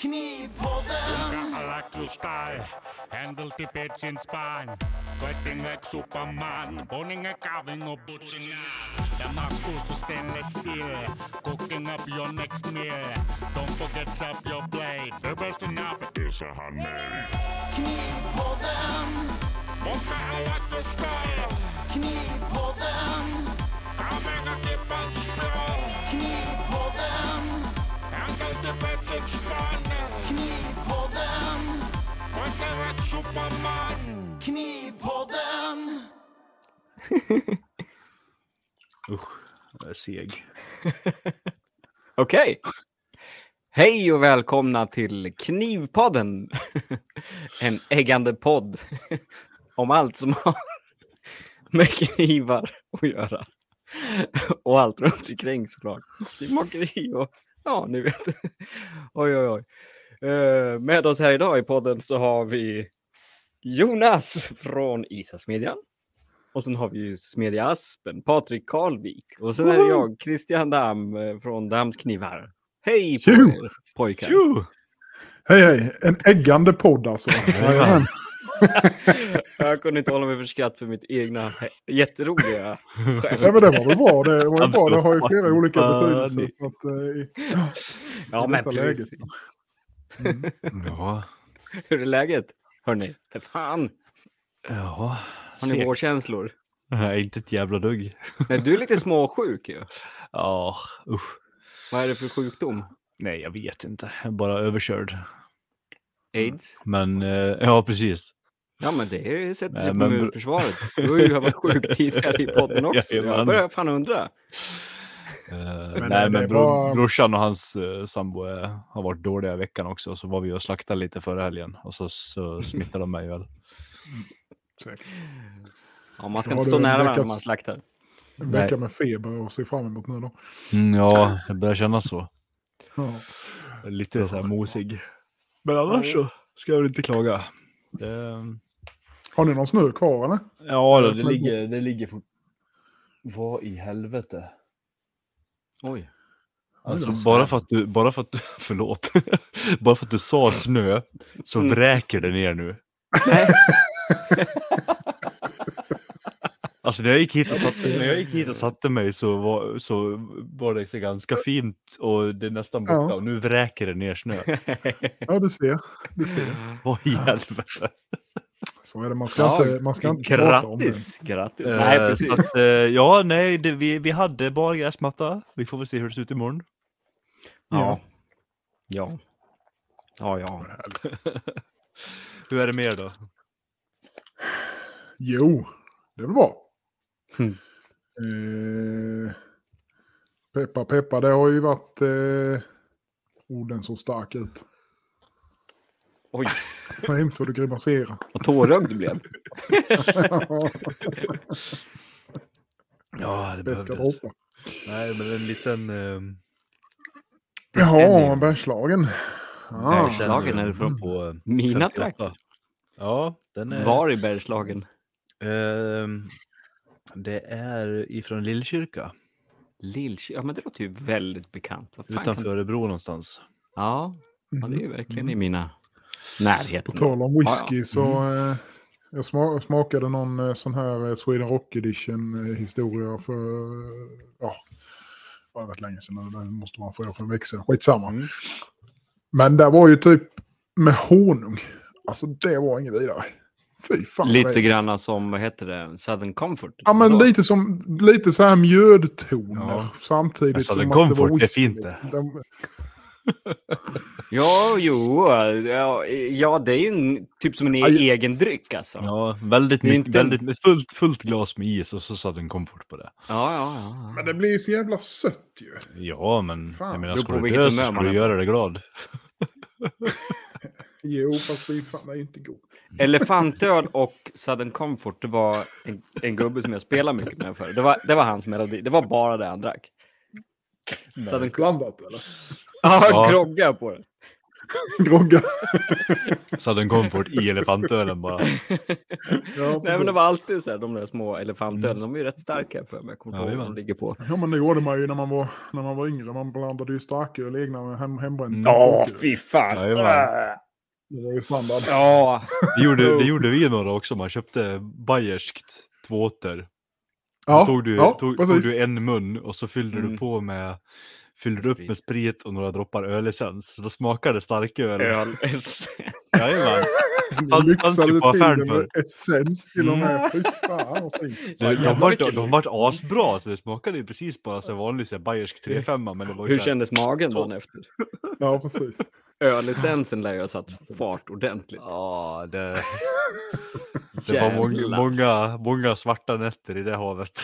Knipodden! Galaktuskai, händelti petsin spain. like superman, boninge kaving och butchingar. Där man stainless steel. cooking up your next meal. Don't forget up your blade. the best enough is a handmade. Knipodden! Monka Galaktuskai! Knipodden! Usch, jag är seg. Okej. Hej och välkomna till Knivpodden. En äggande podd om allt som har med knivar att göra. Och allt runt omkring såklart. Knivmakeri och ja, ni vet. Oj, oj, oj. Eh, med oss här idag i podden så har vi Jonas från Isasmedjan. Och sen har vi ju Smedja Aspen, Patrik Karlvik. Och sen är det jag, Christian Damm eh, från Dammsknivar. Hej på er pojkar! Tjo! Hej hej, en äggande podd alltså. Jag kunde inte hålla mig för skratt för mitt egna jätteroliga Ja skämt. men det var väl bra. Det var bra. Det har ju flera olika betydelser. Så att, eh, Ja, i men precis. Ja, Hur är läget? Hörni, för fan. ja. Har ni vårkänslor? Nej, inte ett jävla dugg. Nej, du är lite småsjuk ju. Ja, usch. Vad är det för sjukdom? Nej, jag vet inte. Jag är bara överkörd. Aids? Men, eh, ja precis. Ja, men det sätter sig Nej, på men- immunförsvaret. Du har ju varit sjuk tidigare i podden också. Jag Jajamän. börjar fan undra. Eh, det- nej, men bro, bara- brorsan och hans uh, sambo eh, har varit dåliga i veckan också. Så var vi och slaktade lite förra helgen. Och så, så smittade de mig väl. Säkert. Ja, man ska Har inte stå nära varandra när man slaktar. En vecka med feber att se fram emot nu då. Mm, ja, det börjar kännas så. Ja. Lite så här mosig. Men annars så ska jag väl inte klaga. Det, Har ni någon snö kvar eller? ja, det det, ligger, det ligger fort... Vad i helvete? Oj. Alltså bara för att du, bara för att du, förlåt, bara för att du sa snö så Mm. vräker det ner nu. Alltså när jag gick hit och satte, när jag gick hit och satte mig så var, så var det så ganska fint och det är nästan borta Ja. och nu vräker det ner snö. Ja du ser. Du ser. Vad i helvete? Så är det. Man ska Ja, inte, man ska inte prata om det. Grattis! Grattis! Eh, Nej, precis. att, eh, ja, nej, det, vi, vi hade bara gräsmatta. Vi får väl se hur det ser ut imorgon. Ja. Ja. Ja, ja. Hur är det med er då? Jo, det är väl bra. Mm. Eh, peppa peppa, det har ju varit... Eh, orden så stark ut. Oj, Vad hemskt vad du grimaserar. vad tårögd du blev. Ja, det Beska behövdes. Nej, men en liten... ehm, Jaha, Bergslagen. Ah, Bergslagen är det från på eh, mina 58. trakter. Ja, den är... Var i Bergslagen? Ehm, det är ifrån Lillkyrka. Lillkyrka? Ja, men det låter ju väldigt bekant. Vad fan kan... Utanför Örebro någonstans. Ja, ja, det är ju Mhm. verkligen i mina närheten. På tal om whisky Ja, ja. så Mm. eh, jag sma- smakade någon eh, sån här eh, Sweden Rock Edition eh, historia för, eh, ja, det var rätt länge sedan. Det måste vara för, för en vecka sedan. Skitsamma. Mm. Men det var ju typ med honung. Alltså det var inget vidare. Fy fan. Lite granna som, vad heter det, Southern Comfort? Ja men Då. lite som, lite så här mjödtoner Ja. samtidigt Men Southern som att det var Comfort, det är fint det. De, Ja, jo, ja, ja, det är ju en, typ som en e- Aj. egen dryck alltså. Ja, Ja, väldigt mycket, inte väldigt, fullt, fullt glas med is och så satt en komfort på det. ja, ja. ja. men det blir ju så jävla sött ju. Ja, men Fan. jag menar, ska du dö så ska du är göra dig glad. Jo fast det är ju inte gott. Elefantöl och Southern Comfort, det var en, en gubbe som jag spelade mycket med förr. Det var, det var hans melodi, det var bara det han drack. Southern Blandat eller? Ja, Ja. grogga på det. Grogga. Southern Comfort i elefantölen bara. Ja, Nej, men det var alltid så här, de där små elefantölen, de är ju rätt starka för mig. Jag kommer Ja, vad var. de ligger på. ja, men det gjorde man ju när man var, när man var yngre. Man blandade ju starköl egna med hem, hembränt. Mm. Ja, fy fan. Jajamän. Det var ju standard. Ja, Det gjorde, det gjorde vi några också. Man köpte bayerskt tvåter. Ja, tog, du, ja tog, tog du en mun och så fyllde Mm. du på med Fyllde du upp med sprit och några droppar ölessens. Så då smakade starköl. öl. Jajamän. Fanns ju lyxade på till affären det med för. essens till och med. Fy fan vad fint. De, vart, de asbra, så det smakade ju precis bara så vanlig så bayersk 3-5 men det var ju Hur kändes magen dagen efter? Ja, precis. Ölessensen lär ju ha satt fart ordentligt. Ja, det, det var många, många, många svarta nätter i det havet.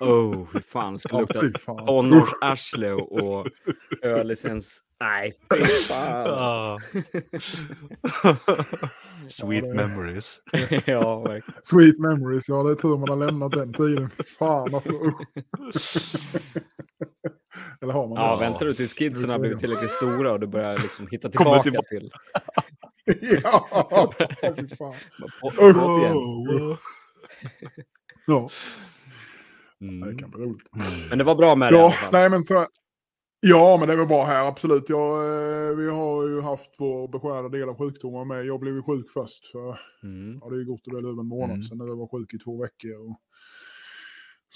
Oh, fy fan. Ska lukta fy fan. tonårsarsle och, ölessens. Nej, fy fan. Ah. Sweet Ja, memories. ja, verkligen. Sweet memories, ja det är tur man har lämnat den tiden. Fan alltså usch. Eller har man Ja, det? väntar du tills kidsen har blivit tillräckligt stora och du börjar liksom hitta tillbaka tillbaka. till ja, fy fan. Åh, igen. Ja, det Mm. kan bli roligt. Men det var bra med det Ja, fall. nej men så. Ja, men det väl bra här, absolut. Ja, eh, vi har ju haft vår beskärda del av sjukdomar med. Jag blev ju sjuk först. För, Mm. ja, det är ju gott och väl över en månad Mm. sedan när jag var sjuk i två veckor. Och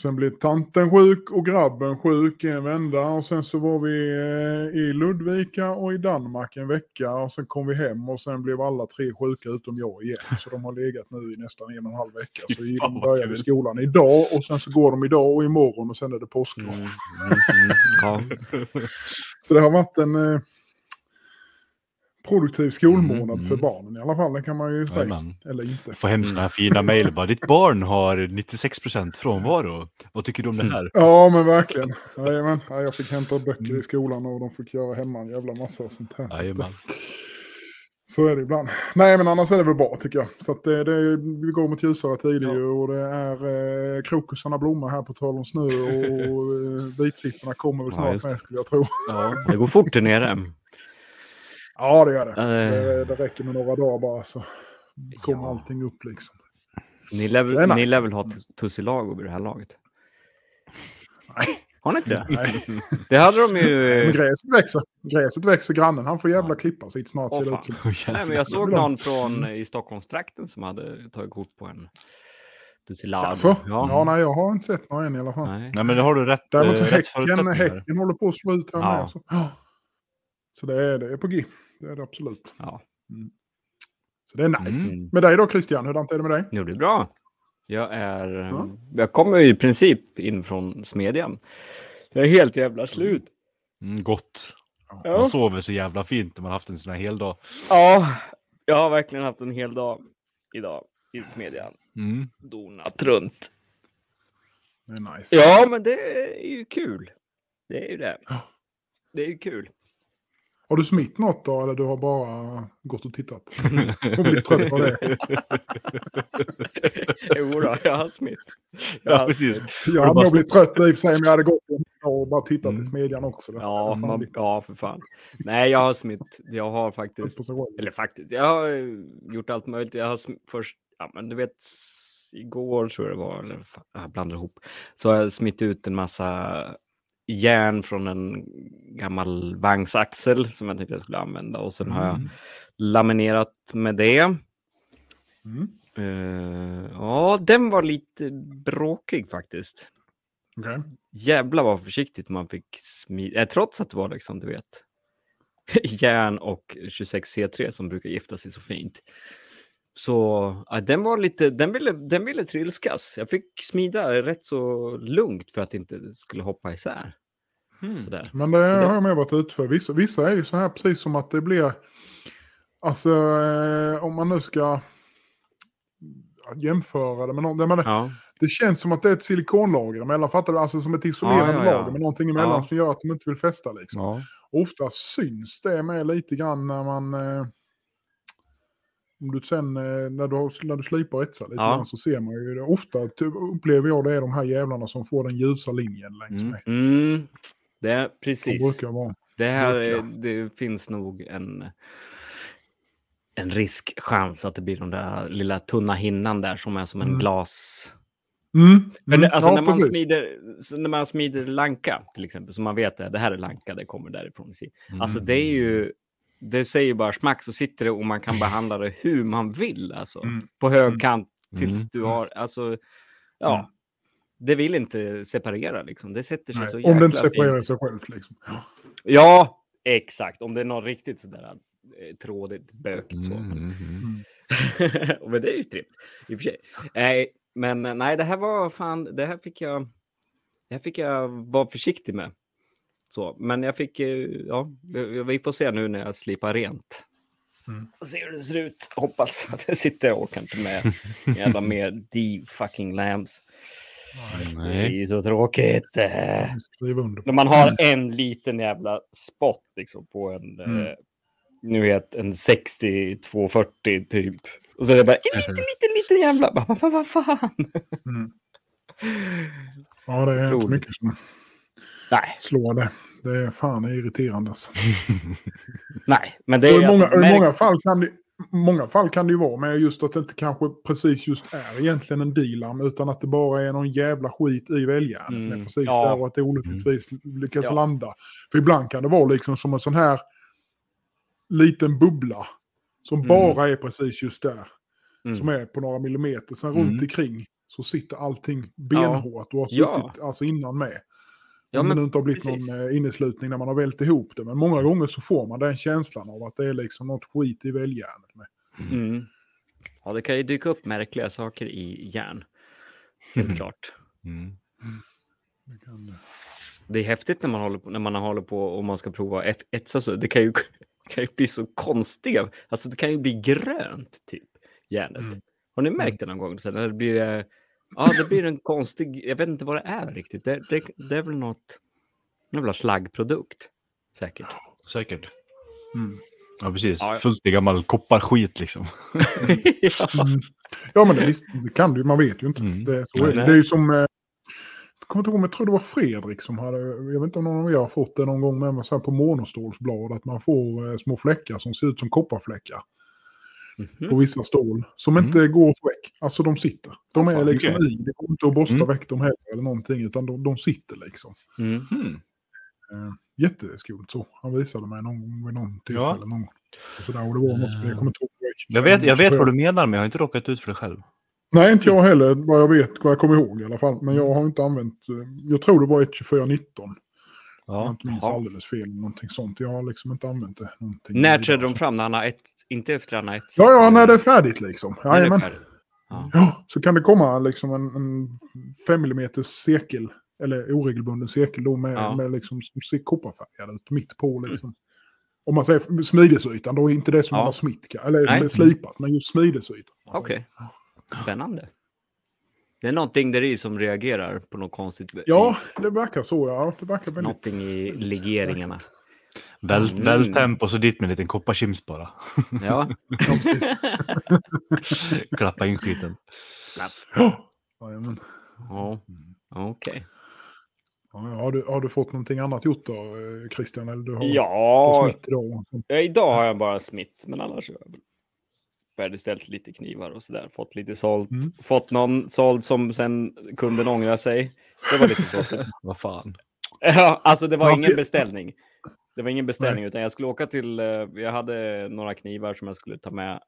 sen blev tanten sjuk och grabben sjuk en vända. Och sen så var vi eh, i Ludvika och i Danmark en vecka. Och sen kom vi hem och sen blev alla tre sjuka utom jag igen. Så de har legat nu i nästan en och en halv vecka. Så de började skolan idag och sen så går de idag och imorgon och sen är det påsklov. Mm. Mm. Ja. Så det har varit en eh, produktiv skolmånad Mm, för mm. barnen i alla fall. Det kan man ju säga. Jajamän. Eller inte. Får hem här fina mejl. Ditt barn har 96% frånvaro. Vad tycker du om det här? Ja, men verkligen. Jajamän. Ja, jag fick hämta böcker Mm. i skolan och de fick göra hemma en jävla massa och sånt här. Jajamän. så är det ibland. Nej, men annars är det väl bra tycker jag. Så att det, det, vi går mot ljusare tider Ja. och det är eh, krokusarna blommar här på tal om snö och eh, vitsipporna kommer väl Ja, snart det. med skulle jag tro. ja, det går fort där nere. Ja, det gör det. Eh. Det, det räcker med några dagar bara så kommer Ja. allting upp liksom. Ni lär, väl- ni nice. lär väl ha tussilago vid det här laget? Nej. Har ni inte det? Nej. Det hade de ju... Men gräset växer. Gräset växer. Grannen han får jävla klippa sitt snart. Åh, ser det fan. ut. Nej, men jag såg någon från i Stockholmstrakten som hade tagit kort på en tussilago. Alltså, ja. Ja. nej, jag har inte sett några än i alla fall. Nej. Nej men det har du rätt, Däremot så eh, rätt häcken, häcken håller på att slå ut här Ja. med. Så, så det, är, det är på G. Det är det absolut. Ja. Så det är nice. Mm. Med dig då Christian, hur är det med dig? Jo, det är bra. Jag är... Ja. Jag kommer ju i princip in från smedjan. Jag är helt jävla slut. Mm, gott. Man Ja. sover så jävla fint när man haft en sån här hel dag. ja, jag har verkligen haft en hel dag idag i smedjan. Mm. Donat runt. Det är nice. Ja, men det är ju kul. Det är ju det. Det är ju kul. Har du smitt något då eller du har bara gått och tittat? och blivit trött på det. jo då, jag har smitt. Jag Ja, har precis. Jag hade nog blivit trött i och för sig men jag hade gått och bara tittat Mm. i smedjan också. Ja, man, ja, för fan. Nej, jag har smitt. Jag har faktiskt, eller faktiskt, jag har gjort allt möjligt. Jag har sm- först, ja men du vet, igår tror jag det var, eller jag blandar ihop, så har jag smitt ut en massa järn från en gammal vagnsaxel som jag tänkte jag skulle använda och sen har jag Mm. laminerat med det. Mm. Eh, ja, den var lite bråkig faktiskt. Okej. Jävlar vad försiktigt man fick smida, eh, trots att det var liksom, du vet, järn och 26C3 som brukar gifta sig så fint. Så ja, den var lite, den ville, den ville trilskas. Jag fick smida rätt så lugnt för att det inte skulle hoppa isär. Mm. Sådär. Men det, det- har jag med varit ute för. Vissa, vissa är ju så här precis som att det blir... Alltså eh, om man nu ska jämföra det med någon, det, men, Ja, det känns som att det är ett silikonlager emellan, fattar du? Alltså som ett isolerande Ja, ja, ja. lager med någonting emellan Ja. som gör att de inte vill fästa liksom. ja. Ofta syns det med lite grann när man... Eh, om du sen, eh, när, du, har- när du slipar och etsar lite Ja. grann så ser man ju det. Ofta ty- upplever jag det är de här jävlarna som får den ljusa linjen längs Mm. med. Mm, det är precis. Det, här, är- det finns nog en, en riskchans att det blir den där lilla tunna hinnan där som är som en Mm. glas... Mm. Men det, Mm. alltså ja, när, man precis. smider, när man smider lanka till exempel, så man vet att det här är lanka, det kommer därifrån. Alltså det är ju, det säger bara smack så sitter det och man kan behandla det hur man vill. Alltså Mm. på Mm. hög kant tills Mm. du har, alltså ja. Mm. Det vill inte separera liksom. Det sätter sig Nej, så om jäkla det inte separerar fint. sig självt. Liksom. Ja, exakt. Om det är något riktigt sådär eh, trådigt, bökigt så. Mm, Men, mm, mm. men det är ju trevligt i och för sig. Nej, men nej, det här var fan, det här fick jag, det här fick jag vara försiktig med. Så, men jag fick, eh, ja, vi vi får se nu när jag slipar rent. Mm. Se hur det ser ut. Hoppas att det sitter. Jag orkar inte med jävla mer D fucking lambs. Det är Nej. ju så tråkigt. eh. När man har en liten jävla spot liksom på en, Mm. eh, nu vet en 60-240 typ. Och så är det bara en liten, liten, liten jävla, vad, vad, vad fan. Mm. Ja, det är inte mycket som Nej, slår det. Det är fan irriterande. Alltså. nej, men det Och är I många, alltså, i märk- många, fall kan det, många fall kan det ju vara med just att det inte kanske precis just är egentligen en dealarm utan att det bara är någon jävla skit i väljaren. Mm, precis ja. där och att det olyckligtvis lyckas Ja. landa. För ibland kan det vara liksom som en sån här liten bubbla som Mm. bara är precis just där. Mm. Som är på några millimeter. Sen Mm. runt omkring så sitter allting benhårt och har suttit Ja. alltså innan med. Ja, Om men det inte har blivit precis. någon eh, inneslutning när man har vält ihop det. Men många gånger så får man den känslan av att det är liksom något skit i väljärnet. Med. Mm. Ja, det kan ju dyka upp märkliga saker i järn. Helt Mm. klart. Mm. Det kan det. Är häftigt när man håller på, när man håller på och man ska prova ett, etsa så. Det kan ju, kan ju bli så konstiga. Alltså det kan ju bli grönt typ, järnet. Mm. Har ni märkt det någon gång? Så när det blir, eh, ja, det blir en konstig, jag vet inte vad det är riktigt. Det, det, det är väl något, en jävla slaggprodukt. Säkert. Säkert. Mm. Ja, precis. Ja, ja. Fullt i gammal kopparskit liksom. ja. Mm. Ja, men det, det kan du ju. Man vet ju inte. Mm. Det, är så är det. Nej. det är ju som... Eh, jag kommer inte ihåg, men jag tror det var Fredrik som hade... Jag vet inte om någon av er har fått det någon gång, men så här på monostålsblad. Att man får eh, små fläckar som ser ut som kopparfläckar Mhm. på vissa stål. Som Mm. inte går att få väck. Alltså de sitter. De är fan, liksom okej. i. Det går inte att borsta Mm. väck dem heller eller någonting. Utan de, de sitter liksom. Mm. Mm. Eh, jätteskumt så. Han visade mig någon gång vid någon tillfälle. Ja. Någon gång. Och så där, och det var något, jag kommer inte ihåg. Jag vet, jag vet vad du menar, men jag har inte råkat ut för det själv. Nej, inte jag heller. Vad jag vet, vad jag kommer ihåg i alla fall. Men jag har inte använt... eh, Jag tror det var 1.24.19. Om jag Ja. inte minns alldeles fel. Någonting sånt. Jag har liksom inte använt det. Någonting När trädde de fram? När han har ett, inte efter han har ett. Ja, ja, när det är färdigt liksom. Jajamän. färdigt. Ja. Ja, så kan det komma liksom en, en 5 mm cirkel. Eller oregelbunden cirkel då med, Ja. med liksom som ser kopparfärgad ut mitt på liksom. Om man säger smidesytan, då är inte det som Ja. man har smitt, eller Nej. som är slipat, men just smidesytan. Okej. Spännande. Det är någonting där i som reagerar på något konstigt. Ja, det verkar så. Ja, det verkar väldigt... Någonting i legeringarna. Väl, Mm. väl temp och så dit med en liten kopparkims bara. Ja. Klappa in skiten. Jajamän. Ja. Okej. Ja, har, du, har du fått någonting annat gjort då, eh, Christian? Eller du har Ja, smitt idag? ja, idag har jag bara smitt, men annars har jag färdigställt lite knivar och sådär. Fått lite sålt. Mm. Fått någon såld som sen kunden ångrar sig. Det var lite tråkigt. Vad fan. Ja, alltså det var ingen beställning. Det var ingen beställning, utan jag skulle åka till, eh, jag hade några knivar som jag skulle ta med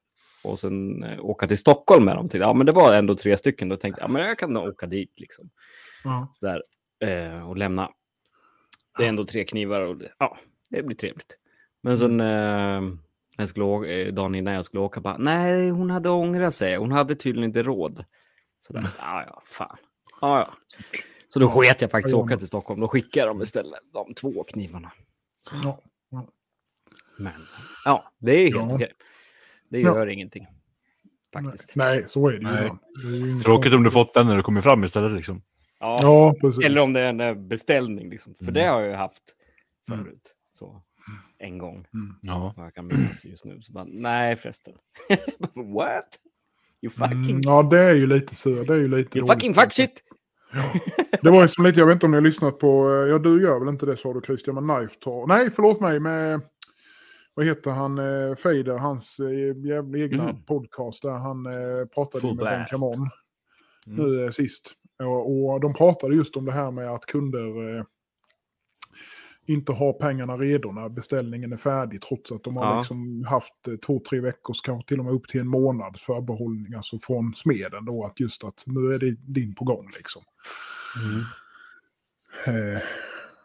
och sen eh, åka till Stockholm med dem. Till. Ja, men det var ändå tre stycken. Då tänkte jag, ja, men jag kan åka dit liksom. Ja. Sådär, eh, och lämna. Det är ändå tre knivar och det, ja, det blir trevligt. Men sen eh, jag skulle åka, eh, dagen innan jag skulle åka, bara, nej, hon hade ångrat sig. Hon hade tydligen inte råd. Sådär, ja, ja, fan. Ja, ja. Så då sket jag faktiskt Ja, åka till Stockholm. Då skickade dem istället, de två knivarna. Ja. Men ja, det är helt Ja. okej. Det Ja. gör ingenting. Faktiskt. Nej, så är det ju. Nej. ibland. Det är ju inget Tråkigt om du fått den när du kommer fram istället liksom. Ja. Ja, precis. Eller om det är en eh, beställning, liksom. för Mm. det har jag ju haft Mm. förut. Så, en gång, Ja. vad jag kan minnas just nu. Så bara, nej förresten. What? You fucking, Mm, ja, det är ju lite sur. Det är ju lite you fucking fuck shit! Det var ju som lite, jag vet inte om ni har lyssnat på, eh, ja du gör väl inte det sa du Christian, men Knife tar, nej förlåt mig med, vad heter han, eh, Fader, hans eh, jävla egna Mm. podcast där han eh, pratade Full med Ben. Camon Mm. nu eh, sist. Och, och de pratade just om det här med att kunder eh, inte har pengarna redo när beställningen är färdig trots att de har Ja. liksom haft eh, två, tre veckors, kanske till och med upp till en månad förbehållning, alltså från smeden då, att just att nu är det din på gång liksom. Eh,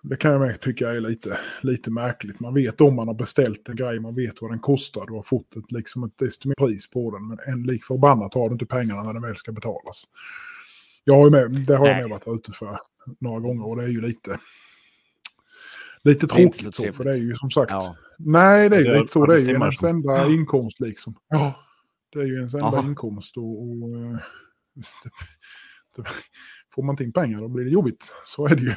det kan jag med tycka är lite, lite märkligt. Man vet om man har beställt en grej, man vet vad den kostar, du har fått ett, liksom ett estimerat pris på den, men en lik förbannat har du inte pengarna när den väl ska betalas. Jag har ju med, det har jag med varit ute för några gånger och det är ju lite, lite Det tråkigt så, för det är ju som sagt, Ja. nej det är ju Det lite så, det är ju ens som- enda inkomst liksom. Ja. Det är ju ens enda Aha. inkomst och, och eh, det, det, får man inte in pengar då blir det jobbigt. Så är det ju.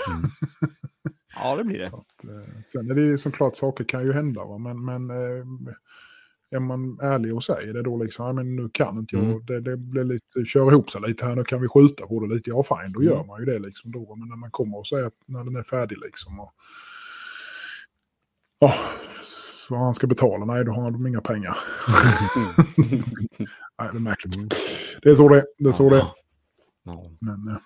ja, det blir det. Att, eh, sen är det ju såklart saker kan ju hända. Va? Men, men eh, är man ärlig och säger det då liksom, ja, men nu kan inte jag, Mm. det, det blir lite, kör ihop sig lite här, nu kan vi skjuta på det lite. Ja fine, då Mm. gör man ju det liksom då. Men när man kommer och säger att när den är färdig liksom. Och, ja, så han ska betala, nej då har de inga pengar. nej, det är märkligt. Mm. Det är så det är, det är. Så det. Men, eh,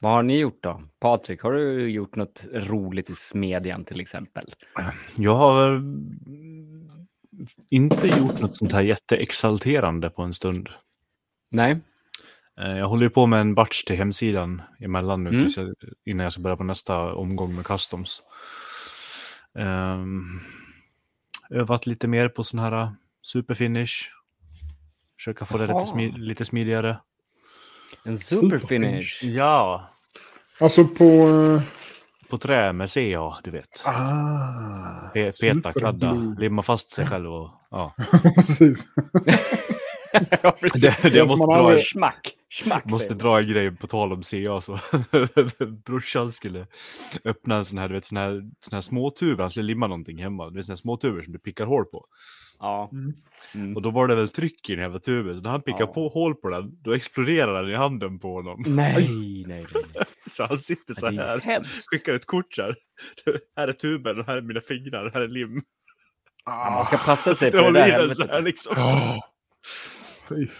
Vad har ni gjort då? Patrik, har du gjort något roligt i smedjan till exempel? Jag har inte gjort något sånt här jätteexalterande på en stund. Nej? Eh, Jag håller ju på med en batch till hemsidan emellan nu Mm. jag, innan jag ska börja på nästa omgång med customs. Um, övat lite mer på sån här superfinish. Försöka få det lite, smi- lite smidigare. En superfinish? Ja, alltså på... eh, på trä med CA, du vet. Ah, Pe- Peta, kladda, limma fast sig själv och ja. Precis. ja. Det, det jag måste man dra, aldrig- Smack! Smack! måste dra en grej på tal om CA. Så. Brorsan skulle öppna en sån här, du vet, sån här, sån här småtuber. Han skulle limma någonting hemma. Det är såna här småtuber som du pickar hål på. Ja. Mm. Mm. Och då var det väl tryck i den jävla tuben. Så när han pickar Ja. på hål på den, då exploderar den i handen på honom. Nej, nej, nej. Så han sitter så Det är här. hemskt. Skickar ett kort så här. Här är tuben och här är mina fingrar. Här är lim. Ja, man ska passa sig Det för det håller där i den så här helvetet. liksom.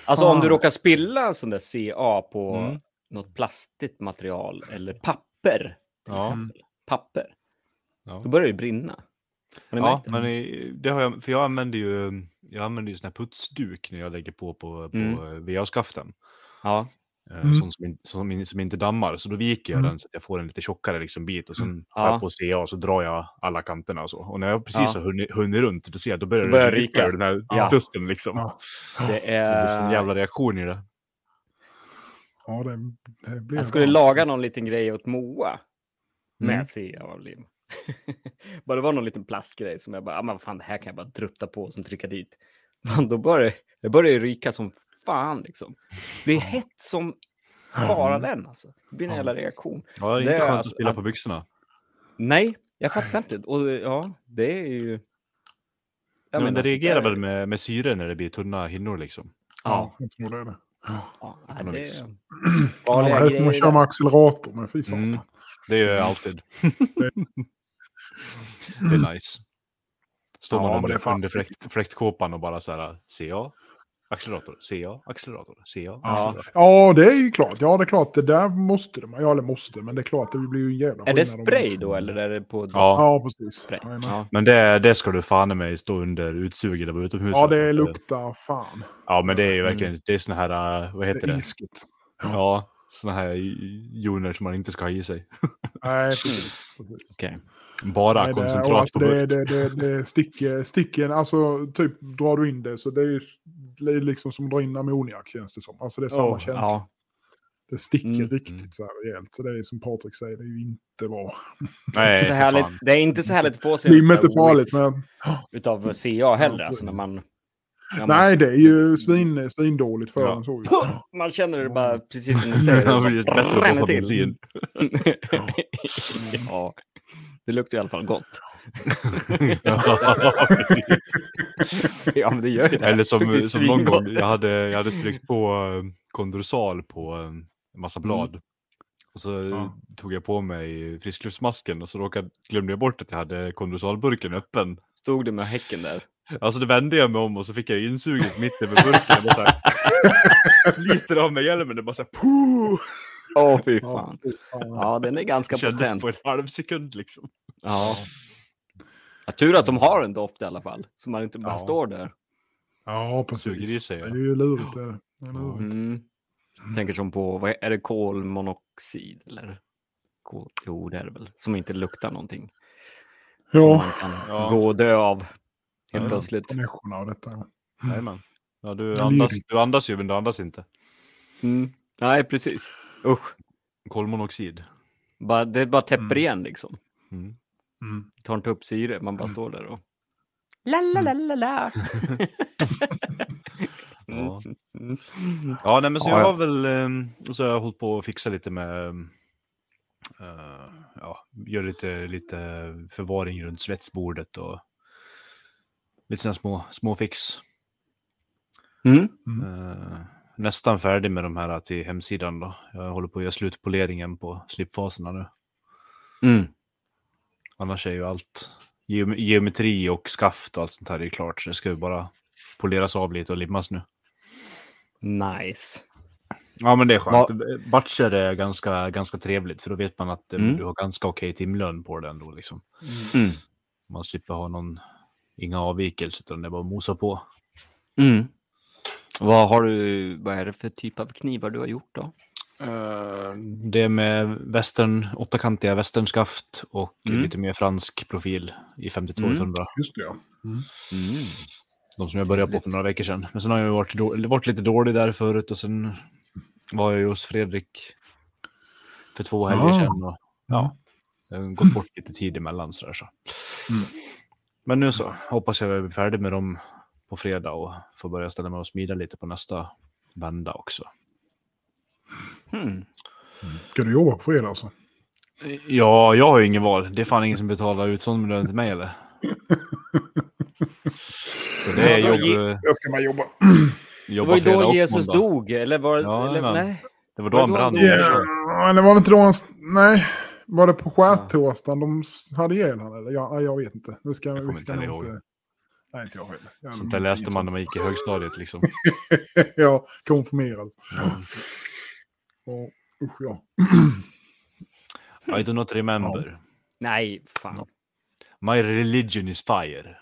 Alltså om du råkar spilla en sån där CA på Mm. något plastigt material eller papper. Till Ja. exempel. Papper. Ja. Då börjar det brinna. Har ni Ja, märkt det? men i, det har jag, för jag använder ju, jag använder ju sån här putsduk när jag lägger på på, på Mm. VA-skaften. Ja. Eh, Mm. Sån som, som, som inte dammar. Så då viker jag Mm. den så att jag får en lite tjockare liksom, bit och sen har Ja. jag på CA och så drar jag alla kanterna och så. Och när jag precis Ja. har hunnit, hunnit runt, då ser jag, då börjar börjar det ryka den här Ja. tusten liksom. Ja. Det Det blir sån är... jävla reaktion i det. Ja, det, det blir Jag skulle varmt. laga någon liten grej åt Moa. Med Mm. CA av lim. bara det var någon liten plastgrej som jag bara, ah, men vad fan det här kan jag bara drupta på och sen trycka dit. Fan, då börjar det börjar ju ryka som fan liksom. Det är hett som bara den alltså. Det blir en jävla reaktion. Ja, det är Det inte är skönt alltså- att spilla på byxorna. Nej, jag fattar inte. Och ja, det är ju... Ja, men det alltså, reagerar väl med, med syre när det blir tunna hinnor liksom. Ja, Jag tror det är det. ja det är... Helst när man kör med accelerator, men fy fan. Mm. Det gör jag alltid. det är nice. Står Ja, man under, det under fläkt, fläktkåpan och bara så här, CA, accelerator, CA, accelerator, CA, Ja. accelerator. Ja, det är ju klart. Ja, det är klart. Det där måste det. Ja, det måste. Men det är klart, det blir ju en jävla Är det spray då eller är det på... Ja, Ja, precis. Ja. men det, det ska du fan i mig stå under utsuget av utomhuset. Ja, det luktar fan. Ja, men det är ju Mm. verkligen, det är såna här, äh, vad Det heter är det? ilsket. Ja, såna här joner som man inte ska ha i sig. Nej, precis. precis. Okej. Bara Nej, det, och koncentrat alltså, på det, det, det, det sticker, sticker, alltså typ drar du in det så det är ju det är liksom som att dra in ammoniak känns det som. Alltså det är samma Oh, känsla. ja. Det sticker Mm. riktigt så här rejält. Så det är som Patrik säger, det är ju inte bra. Nej, Inte så härligt, det är inte så härligt få sig Limmet är där farligt, men utav CA heller. Alltså när man, man, nej, det är ju svin, svindåligt för Ja. en så. man känner det bara precis som du säger. Ja, det Bättre till. bensin. ja, det luktar i alla fall gott. ja, men det gör ju det. Eller som, Det som någon gång, jag hade, jag hade strykt på eh, kondorsal på eh, en massa blad. Och så Ja. tog jag på mig friskluftsmasken och så råkade, glömde jag bort att jag hade kondosalburken öppen. Stod du med häcken där? Alltså det vände jag mig om och så fick jag insuget mitt över burken. Och så här, liter av med hjälmen, det bara såhär puh! Åh, fan. fy fan. Ja, den är ganska Kändes potent. på en halv sekund liksom. Ja. ja. Tur att de har en doft i alla fall, så man inte bara Ja. står där. Ja, precis. Det är ju lurigt. Det. Det är lurigt. Mm. Tänker som på, vad är, det kolmonoxid eller? Kol, jo, det är det väl. Som inte luktar någonting. Som Ja, man kan Ja. gå och dö av helt Ja. plötsligt. människorna och detta. ja. Jajamän. Ja, du, andas, du andas ju men du andas inte. Mm. Nej, precis. Usch. Kolmonoxid. Bara, det bara täpper Mm. igen liksom. Mm. Mm. Tar inte upp syre, man bara Mm. står där och... La, la, la, la, la. Ja. Mm. Ja, nej, men så Ja, jag ja. har väl, ehm, och så har jag hållit på att fixa lite med, eh, ja, gör lite, lite förvaring runt svetsbordet och lite sådana små, små fix. Mm. Eh, nästan färdig med de här till hemsidan då. Jag håller på att göra slutpoleringen på slipfaserna nu. Mm. Annars är ju allt, geom- geometri och skaft och allt sånt här är klart. Så det ska ju bara poleras av lite och limmas nu. Nice. Ja men det är skönt. Batcher är ganska, ganska trevligt för då vet man att eh, Mm. du har ganska okej timlön på det ändå. Liksom. Mm. Man slipper ha någon, inga avvikelser utan det är bara att mosa på. Mm. Vad har du, vad är det för typ av knivar du har gjort då? Eh, det är med västern, åttakantiga västernskaft och Mm. lite mer fransk profil i 52 Mm. Just det, ja. Mm. De som jag började på för några veckor sedan. Men sen har jag varit, då, varit lite dålig där förut och sen var jag ju hos Fredrik för två helger Ah. sedan. Och, ja, det har gått bort lite tid emellan sådär så. Mm. Men nu så hoppas jag är färdig med dem på fredag och får börja ställa mig och smida lite på nästa vända också. Mm. Ska du jobba på fredag alltså? Ja, jag har ju ingen val. Det är fan ingen som betalar ut sån lön till mig eller? Så det är jobb, Jag ska med jobba. Det jobba var ju då Jesus dog, eller var det... Ja, eller, nej. Det var då han det brann. Ja, det var väl inte då han... Nej. Var det på skärtorsdagen de hade ihjäl han eller? Ja, jag vet inte. Nu ska, Jag kommer vi ska inte... Nej, inte jag heller. Jag Sånt där läste man när man gick i högstadiet liksom. ja, konfirmerad. Ja. Och, usch ja. I do not remember. Nej, fan. My religion is fire.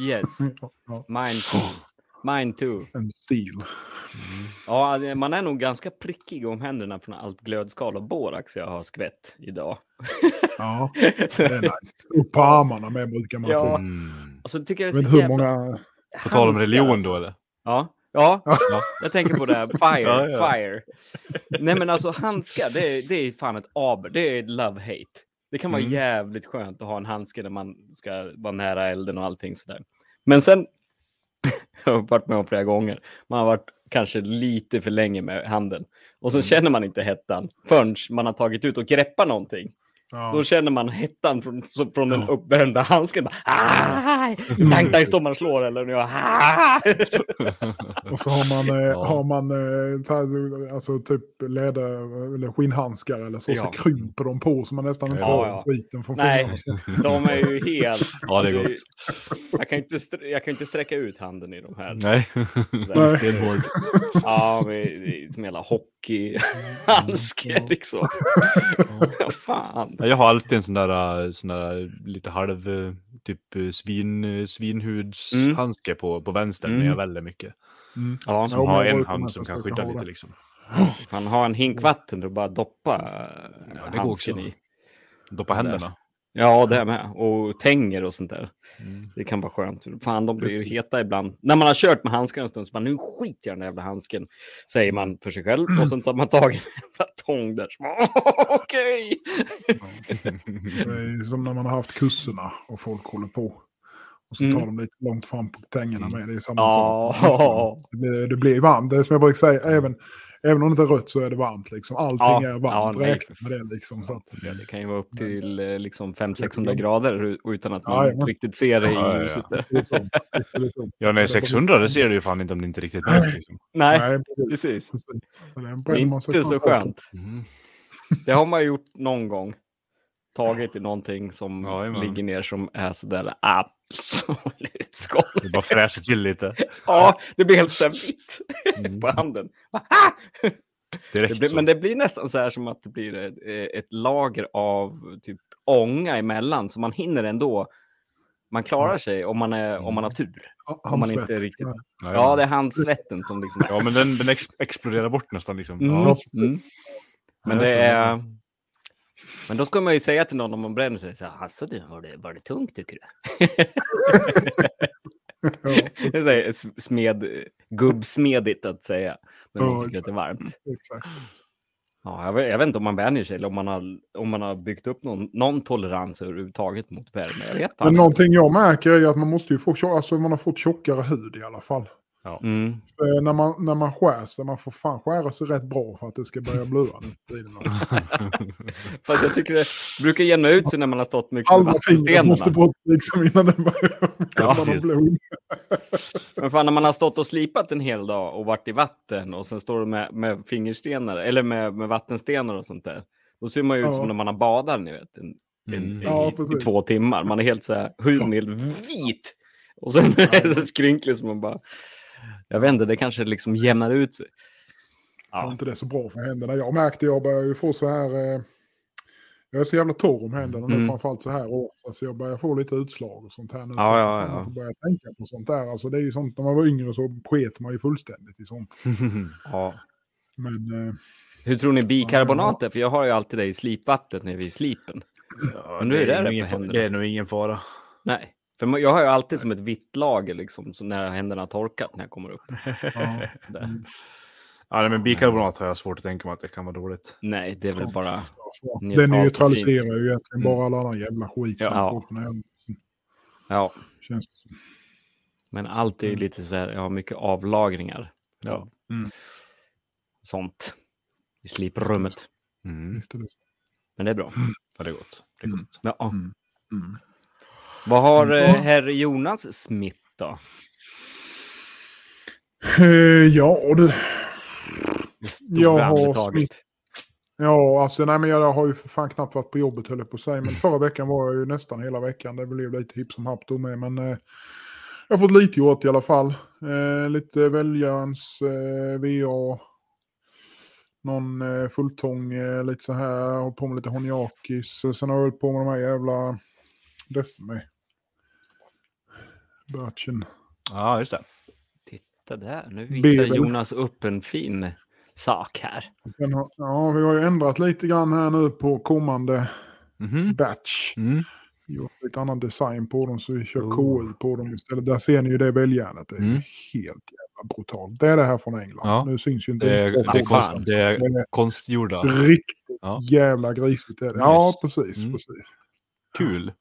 Yes, ja, ja. mine too. Mine too. En stil. Ja, det- man är nog ganska prickig om händerna från allt glödskal och borax jag har skvätt idag. Ja, det är nice. Upp på armarna med brukar man Ja. få. Mm. Och så tycker jag Jag det är vet så inte hur jävla... många... På tal om religion då eller? Ja, ja, Ja. jag tänker på det här. Fire, Ja, ja. fire. Nej men alltså handskar, det är, det är fan ett aber. Det är love-hate. Det kan vara Mm. jävligt skönt att ha en handske när man ska vara nära elden och allting sådär. Men sen, jag har varit med om flera gånger, man har varit kanske lite för länge med handen. Och så känner man inte hettan förrän man har tagit ut och greppat någonting. Ja. Då känner man hettan från, från den Ja. uppvärmda handsken. Bara, tang, står man och slår eller nu. "Aj!" Och så har man, eh, Ja. har man eh, alltså typ läder eller skinnhandskar eller så, Ja. så krymper de på så man nästan inte Ja, får ja. skiten från Nej. De är ju helt... Ja, det är gott. Jag kan, inte jag kan inte sträcka ut handen i de här. Nej. Stenhård. Ja, men som hela hockeyhandske liksom. Ja, fan. Ja, Jag har alltid en sån där, äh, sån där lite halv, äh, typ äh, svin, svinhudshandske på, på vänstern Mm. när jag väller mycket. Mm. Ja, Som har en hand som kan skydda lite liksom. man har en hink vatten och bara doppa Ja, det går handsken också. i. Doppa Sådär. händerna. Ja, det med. Och tänger och sånt där. Mm. Det kan vara skönt. Fan, de blir ju heta ibland. När man har kört med handskarna en stund så bara, nu skiter jag i den jävla handsken. Säger man för sig själv och sen tar man tag i en jävla tång där. Okej! Är som när man har haft kurserna och folk håller på. Och så Mm. tar de lite långt fram på tängerna med. Det är samma Ja. sak. Det blir, det blir varmt. Det är som jag brukar säga, även, även om det är rött så är det varmt. Liksom. Allting Ja. är varmt. Ja, Räkna med det. Liksom, så att, Ja, det kan ju vara upp till eh, liksom 500-600 Jättegott. grader utan att Ja, man jajamän. riktigt ser det i Ja, ja, ja. ljuset. är är. Ja, nej, 600 det ser du ju fan inte om det inte är riktigt mörkt liksom. Nej, Nej, precis. precis. det är inte så skönt. Mm. Det har man gjort någon gång. Tagit i någonting som ligger ner som är sådär absolut skål. Det bara fräser till lite. Ja, det blir helt så här vitt Mm. på handen. Ah! Direkt Det blir, så. men det blir nästan så här som att det blir ett, ett lager av typ ånga emellan, så man hinner ändå. Man klarar sig om man, är, om man har tur. Ja, Om man inte handsvett. riktigt- Nej. Ja, Ja, det är handsvetten som liksom... Ja, men den, den ex exploderar bort nästan liksom. Mm, Ja. mm. Men Ja, det är... Men då ska man ju säga till någon om man bränner sig, så här, alltså du, var det, var det tungt tycker du? Ja, smed, gubbsmedigt att säga. Men Ja, tycker att det är varmt. exakt. Ja, jag, vet, jag vet inte om man vänjer sig eller om man har, om man har byggt upp någon, någon tolerans överhuvudtaget mot värme. Jag vet Men någonting jag märker är att man måste ju få, alltså man har fått tjockare hud i alla fall. Mm. För när, man, när man skär sig, man får fan skära sig rätt bra för att det ska börja blöda i den. Fast jag tycker det brukar jämna ut sig när man har stått mycket fingret vattenstenarna. måste bort liksom innan det börjar Ja, blod. Men fan, när man har stått och slipat en hel dag och varit i vatten och sen står du med, med fingerstenar eller med, med vattenstenar och sånt där. Då ser man ju ut Ja. som när man har badat, ni vet, en, en, Mm. i, Ja, i precis. två timmar. Man är helt så här, huden är helt vit. Och sen är det så skrynklig som man bara, jag vet inte, det kanske liksom jämnar ut sig. Jag Ja, inte det är så bra för händerna. Jag märkte jag börjar ju få så här... Eh, jag är så jävla torr om händerna nu, Mm. framförallt så här års. Alltså jag börjar få lite utslag och sånt här nu. Ja, så ja, jag ja. får börja tänka på sånt där. Alltså det är ju sånt, när man var yngre så sket man ju fullständigt i sånt. ja. Men eh, Hur tror ni bikarbonat är? För jag har ju alltid det i slipvattnet nere vid slipen. Ja, Men nu är det det ingen för fara. händerna. Det är nog ingen fara. Nej, för jag har ju alltid som ett vitt lager liksom, när händerna har torkat när jag kommer upp. ja, Sådär. Ja, nej, men bikarbonat har jag svårt att tänka mig att det kan vara dåligt. Nej, det är väl bara... det neutraliserar ju egentligen Mm. bara all annan jävla skit som Ja. på händerna. Ja, Känns det som. men allt är ju Mm. lite så här, jag har mycket avlagringar. Ja. Mm. Sånt. I sliprummet. Mm. Visst är det så. Men det är bra. Ja, det är gott. Det är Mm. gott. Ja. Mm. Vad har eh, herr Jonas Smith då? Eh, ja, du. Jag har. Smith. Ja, alltså nej men jag har ju för fan knappt varit på jobbet höll jag på att säga. Men förra veckan var jag ju nästan hela veckan. Det blev lite hipp som happ då med. Men eh, jag har fått lite gjort i alla fall. Eh, lite väljarens eh, VA. Någon eh, fulltång, eh, lite så här. Hållit på med lite honiakis. Eh, Sen har jag hållit på med de här jävla... Destiny. Batchen. Ja, just det. Titta där, nu visar Bibel. Jonas upp en fin sak här. Har, ja, vi har ju ändrat lite grann här nu på kommande Mhm. batch. Mm. gjort lite annan design på dem så vi kör Oh. KU på dem istället. Där ser ni ju det väljärnet. Det är Mm. helt jävla brutalt. Det är det här från England. Ja. Nu syns ju inte Det är, det är, konst, det är Det är konstgjorda. riktigt Ja. jävla grisigt. Är det. Ja, precis. Mm. precis. Kul.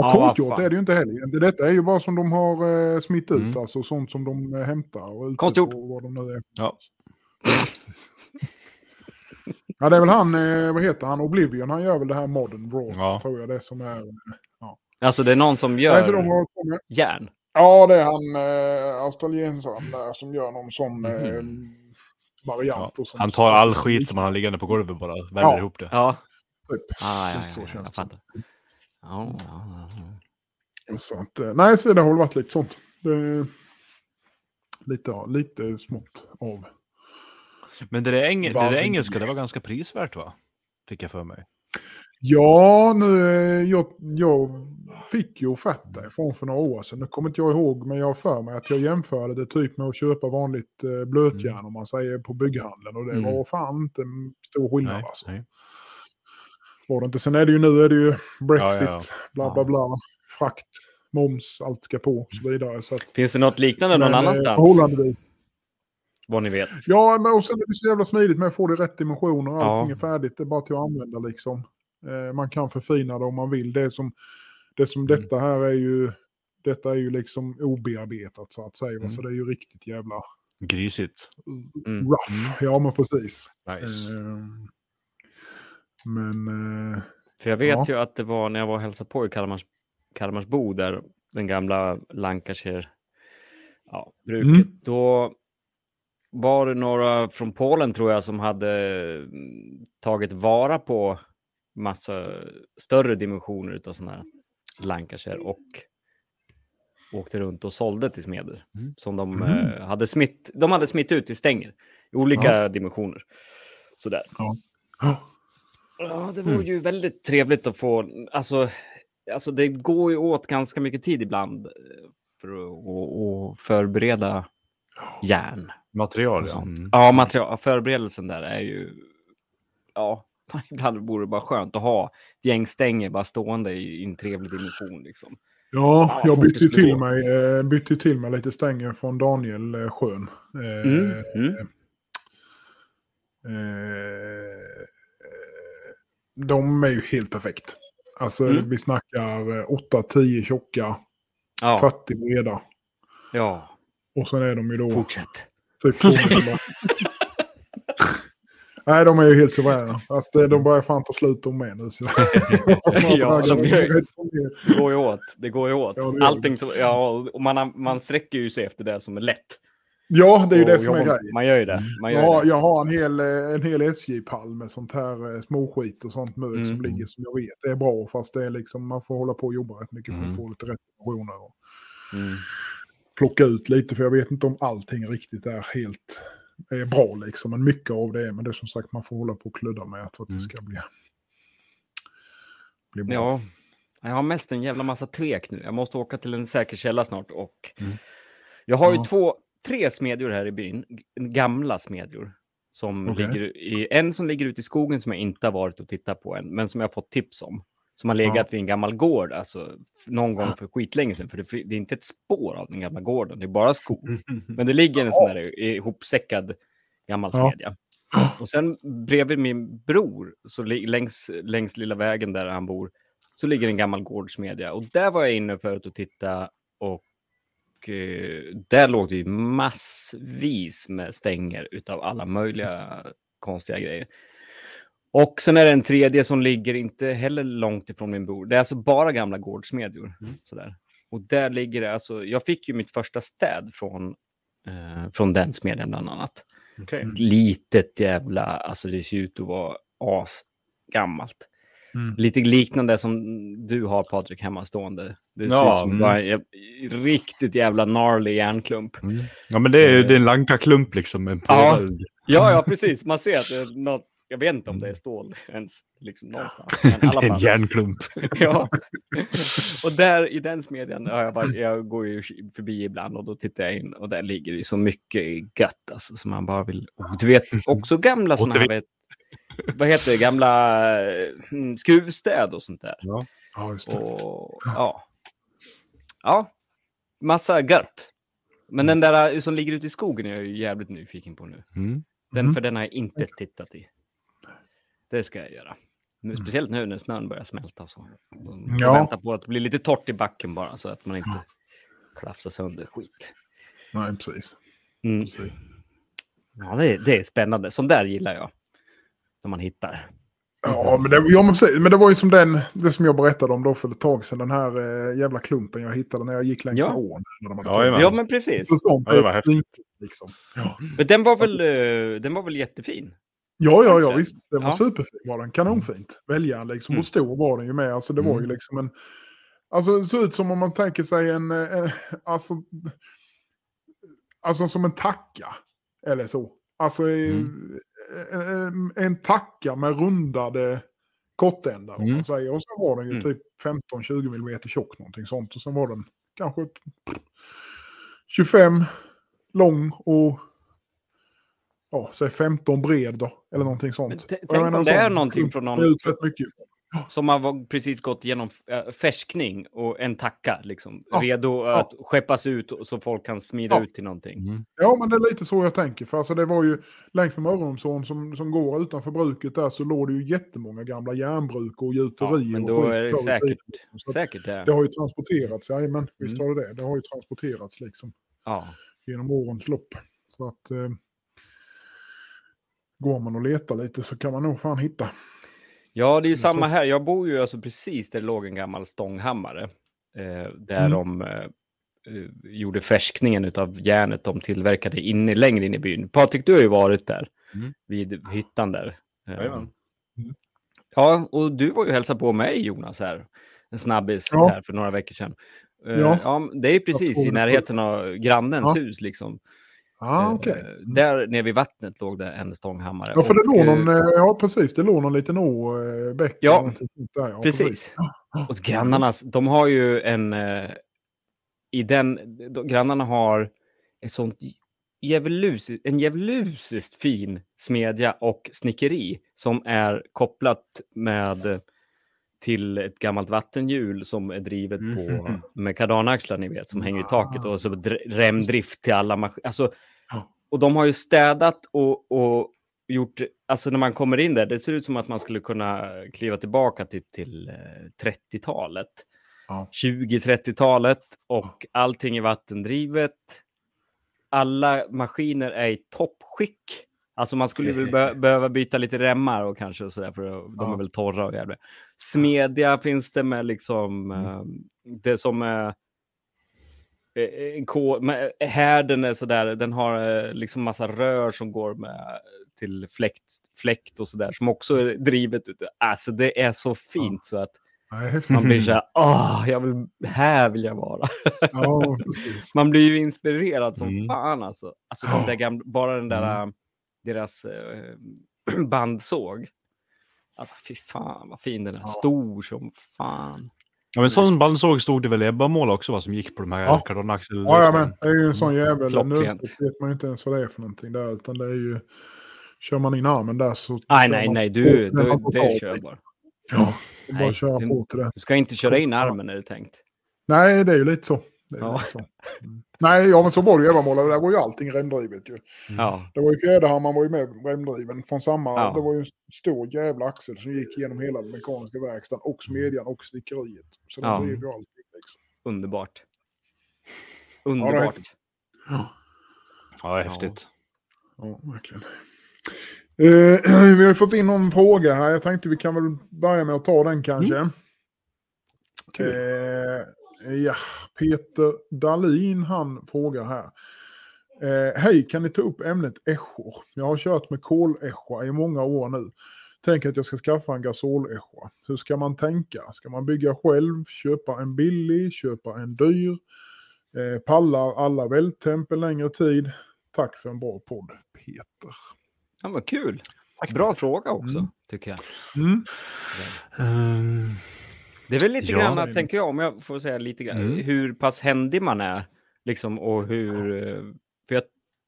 Ja, Ja, konstgjort är det ju inte heller. Det- Detta är ju bara som de har eh, smitt ut, Mm. alltså sånt som de eh, hämtar. Och Konstgjort. på Vad de nu är. Ja. Ja, det är väl han, eh, vad heter han, Oblivion, han gör väl det här Modern Brawls, Ja. tror jag det som är. Alltså det är någon som Nej, så de gör har järn. Ja, det är han eh, australiensaren där som gör någon sån eh, Mhm. variant. Ja. Och Han tar all skit som han har liggande på golvet bara, vänder Ja. ihop det. Ja, Typ. ah, ja, ja, Så ja, känns det. Ja, ja, ja. Så att, eh, nej, så det har väl varit lite sånt. Det, är lite, lite smått av. Men det där, eng det där engelska, det var ganska prisvärt va? Fick jag för mig. Ja, nu, eh, jag, jag fick ju offert därifrån för några år sedan. Nu kommer inte jag ihåg, men jag har för mig att jag jämförde det typ med att köpa vanligt eh, blötjärn om man säger på bygghandeln. Och det Mm. var fan inte stor skillnad Nej, alltså. nej. Det inte. Sen är det ju nu är det ju Brexit, Ja, ja, bla Ja. bla bla, frakt, moms, allt ska på och så vidare. Så att, Finns det något liknande någon eh, annanstans? Förhållandevis. Vad ni vet. Ja, men och sen är det så jävla smidigt med att få det i rätt dimensioner. Ja. Allting är färdigt, det är bara till att använda liksom. Eh, man kan förfina det om man vill. Det som, det som Mm. detta här är ju, detta är ju liksom obearbetat så att säga. Mm. Så det är ju riktigt jävla Grisigt. Mm. rough. Ja, men precis. Nice. Eh, men eh, För jag vet Ja. ju att det var när jag var och hälsade på i Kalmars, Kalmarsbo, där den gamla Lancashire ja, bruket, Mm. då var det några från Polen tror jag som hade mm, tagit vara på massa större dimensioner utav sådana här Lancashire och åkte runt och sålde till smeder Mm. som de Mm. eh, hade smitt. De hade smitt ut i stänger i olika dimensioner. Sådär. Ja. Ja, det vore Mm. ju väldigt trevligt att få, alltså, alltså det går ju åt ganska mycket tid ibland eh, för att förbereda järn. Material, ja. sånt. Mm. Ja, material, förberedelsen där är ju, ja, ibland vore det bara skönt att ha ett gäng stänger bara stående i, i en trevlig dimension liksom. Ja, Ja, jag bytte till mig, eh, bytte till mig lite stänger från Daniel eh, Schön. Eh, Mm, mm. eh, de är ju helt perfekt. Alltså Mm. vi snackar eh, 8-10 tjocka, Ja, 40 breda. ja, Och sen är de ju då fortsätt. typ. Nej, de är ju helt suveräna. Eh, de börjar fan ta slut de med nu. Så. Ja, de ju- Det går ju åt. Det går ju åt. Ja, Allting som, ja, och man, man sträcker ju sig efter det som är lätt. Ja, det är ju det som är grejen. Man gör ju det. Man gör Jag har, det. jag har en hel, eh, en hel SJ-pall med sånt här eh, småskit och sånt mög som Mm. ligger som jag vet är bra. Fast det är liksom, man får hålla på och jobba rätt mycket för Mm. att få lite rätt informationer. Och Mm. plocka ut lite för jag vet inte om allting riktigt är helt är bra liksom. Men mycket av det är. Men det är som sagt man får hålla på och kludda med för att det Mm. ska bli, bli bra. Ja, jag har mest en jävla massa tvek nu. Jag måste åka till en säker källa snart och Mm. jag har ju Ja. två, tre smedjor här i byn, gamla smedjor. Som Okej. ligger i, en som ligger ute i skogen som jag inte har varit och tittat på än, men som jag har fått tips om. Som har legat vid en gammal gård, alltså någon gång för skitlänge sedan. För det, det är inte ett spår av den gamla gården, det är bara skog. Men det ligger en sån där ihopsäckad gammal Ja. smedja. Och sen bredvid min bror, så längs, längs lilla vägen där han bor, så ligger en gammal gårdsmedja. Och där var jag inne förut och titta och eh, där låg det ju massvis med stänger utav alla möjliga konstiga grejer. Och sen är det en tredje som ligger inte heller långt ifrån min bror. Det är alltså bara gamla gårdsmedjor. Mm. Sådär. Och där ligger det alltså, jag fick ju mitt första städ från, eh, från den smedjan bland annat. Okej. Litet jävla, alltså det ser ut att vara asgammalt. Mm. Lite liknande som du har Patrik hemmastående. Det ser Ja, ut som mm. bara en riktigt jävla gnarly järnklump. Mm. Ja, men det är, det är en lanka-klump liksom. En Ja. Ja, ja, precis. Man ser att det är något, jag vet inte om det är stål ens, liksom någonstans. Men alla en järnklump. Ja. Och där i den smedjan, ja, jag, bara, jag går ju förbi ibland och då tittar jag in och där ligger det så mycket gött alltså, som man bara vill. Du vet, också gamla sådana här, vet, vad heter det, gamla mm, skruvstäd och sånt där. Ja. Ja, just det. Och ja, ja, massa gött. Men den där eh, som ligger ute i skogen är jag ju jävligt nyfiken på nu. Mm. Den, Mm. För den har jag inte tittat i. Det ska jag göra. Nu, speciellt nu när snön börjar smälta. Så. Jag Ja. väntar på att det blir lite torrt i backen bara så att man inte klafsar sönder skit. Nej, precis. Mm. precis. Ja, det är, det är spännande. Som där gillar jag. När man hittar. Ja, men det, ja, men, precis. men det var ju som den, det som jag berättade om då för ett tag sedan. Den här eh, jävla klumpen jag hittade när jag gick längs Ja. med ån. När de hade Ja. Ja, men precis. Så sånt Ja, det var häftigt. liksom. Ja, Men den var väl, eh, den var väl jättefin? ja, ja, ja visst. Det var Ja. superfint var den. Kanonfint. Välja liksom. Mm. Och stor var den ju med. Alltså det var ju Mm. liksom en... Alltså det såg ut som om man tänker sig en... en alltså, alltså som en tacka. Eller så. Alltså Mm. en, en, en tacka med rundade kortändar. Om Mm. man säger. Och så var den ju Mm. typ 15-20 mm tjock. Någonting sånt. Och sen var den kanske ett 25 lång och ja, säg 15 bred då. Eller någonting sånt. T- tänk om det är någonting från någon- ut rätt mycket ifrån. Som har var- precis gått igenom äh, färskning och en tacka. Liksom, Ja, Redo ja. att skeppas ut och- så folk kan smida Ja. ut till någonting. Mm. Ja, men det är lite så jag tänker. För alltså det var ju längs med Mörrumsån som, som går utanför bruket där så låg det ju jättemånga gamla järnbruk och Ja, gjuterier. men och då skit är det säkert, säkert det. Det har ju transporterats, ja, men visst Mm. har det det. Det har ju transporterats liksom Ja. genom årens lopp. Så att eh, går man och letar lite så kan man nog fan hitta. Ja, det är ju samma här. Jag bor ju alltså precis där det låg en gammal stånghammare. Eh, där Mm. de, eh, eh, gjorde färskningen av järnet de tillverkade inne, längre in i byn. Patrik, du har ju varit där Mm. vid hyttan där. Jajamän. Ja, och du var ju hälsa på mig Jonas här. En snabbis Ja. här för några veckor sedan. Eh, Ja. ja, det är precis i närheten av grannens Ja. hus liksom. Ah, Eh, okej. Där nere vid vattnet låg det en stånghammare. Ja, för det låg eh, någon, eh, ja precis, det låg någon liten å, bäck. Ja, där, ja, Precis. Och grannarnas, de har ju en... I den, de, grannarna har ett sånt djävulus, en djävulusiskt fin smedja och snickeri som är kopplat med till ett gammalt vattenhjul som är drivet på Mhm. med kardanaxlar ni vet som hänger i taket och så Ah. dr- remdrift till alla maskiner. Alltså. Och de har ju städat och, och gjort, alltså när man kommer in där, det ser ut som att man skulle kunna kliva tillbaka typ till eh, 30-talet. Ja. 20-30-talet och allting är vattendrivet. Alla maskiner är i toppskick. Alltså man skulle väl be behöva byta lite remmar och kanske och sådär för de är Ja. väl torra och jävla. Smedja finns det med liksom Mm. eh, det som är eh, ko- med- härden är sådär, den har eh, liksom massa rör som går med till fläkt, fläkt och sådär som också är drivet ute. Alltså det är så fint så att man blir så här, åh, jag vill, här vill jag vara. Ja. Man blir ju inspirerad som Mm. fan alltså. Alltså Ja. de där gamla, bara den där, äh, deras eh, bandsåg. Alltså fy fan vad fin den är. Ja. Stor som fan. Ja, men sån bandsåg stod det väl Ebbamål också va, som gick på de här Ja. kardonaxel Ja, ja, men det är ju en sån jävel. Klockrent. Nu vet man ju inte ens vad det är för någonting där, utan det är ju... Kör man in armen där så... Nej, nej, man nej, du, du man får det kör bara. Ja, bara Nej, att köra det- på till det. Du ska inte köra in armen är det tänkt. Nej, det är ju lite så. Ja. Mm. Nej, ja men så var det ju Evamåla. Där var ju allting remdrivet ju. Ja, Det var ju Fjäderhammaren var ju med remdriven från samma. Ja. Det var ju en stor jävla axel som gick genom hela den mekaniska verkstaden och smedjan och snickeriet. Så Ja. det blev ju allting liksom. underbart. Underbart. Ja, är häftigt. Ja, verkligen. Eh, vi har ju fått in någon fråga här. Jag tänkte vi kan väl börja med att ta den kanske. Mm. Kul. Eh, ja, Peter Dalin han frågar här. Eh, Hej, kan ni ta upp ämnet eschor? Jag har kört med koleschor i många år nu. Tänk att jag ska skaffa en gasoleschor. Hur ska man tänka? Ska man bygga själv, köpa en billig, köpa en dyr? Eh, pallar alla vältemp en längre tid? Tack för en bra podd, Peter. Ja, vad kul. Bra fråga också, Mm. tycker jag. Mm. Ehm, Det är väl lite Ja. grann, tänker jag, om jag får säga lite grann, Mm. hur pass händig man är. Liksom, och hur... eh, För jag,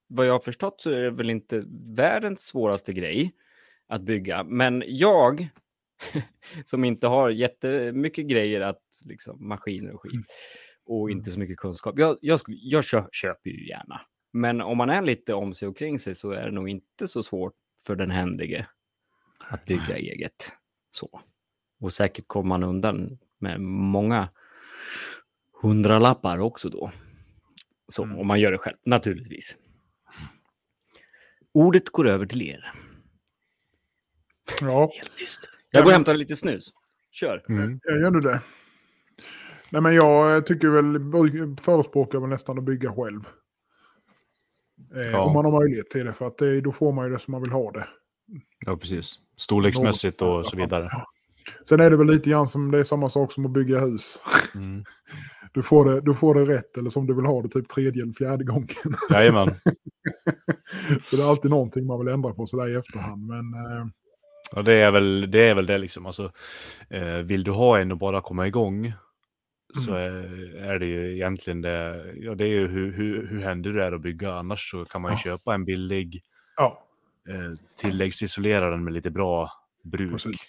vad jag har förstått så är det väl inte världens svåraste grej att bygga. Men jag, som inte har jättemycket grejer att, liksom, maskiner och skit, och inte så mycket kunskap. Jag, jag, jag kö, köper ju gärna. Men om man är lite om sig och kring sig så är det nog inte så svårt för den händige att bygga eget. Så. Och säkert kommer man undan med många hundralappar också då. Så, Mm. om man gör det själv, naturligtvis. Ordet går över till er. Ja. Jag går och hämtar lite snus. Kör. mm. jag gör du det? Nej, men jag tycker väl, förespråkar väl nästan att bygga själv. Eh, Ja. Om man har möjlighet till det, för att det, då får man ju det som man vill ha det. Ja, precis. Storleksmässigt och så vidare. Sen är det väl lite grann som det är samma sak som att bygga hus. Mm. Du får det, du får det rätt eller som du vill ha det typ tredje eller fjärde gången. Jajamän. så det är alltid någonting man vill ändra på sådär i efterhand. Men eh, Ja, det är väl det, är väl det liksom. Alltså, eh, vill du ha en och bara komma igång så är, är det ju egentligen det. Ja, det är ju hur, hur, hur händer det är att bygga. Annars så kan man ju Ja. köpa en billig ja, eh, tilläggsisolera den med lite bra bruk precis.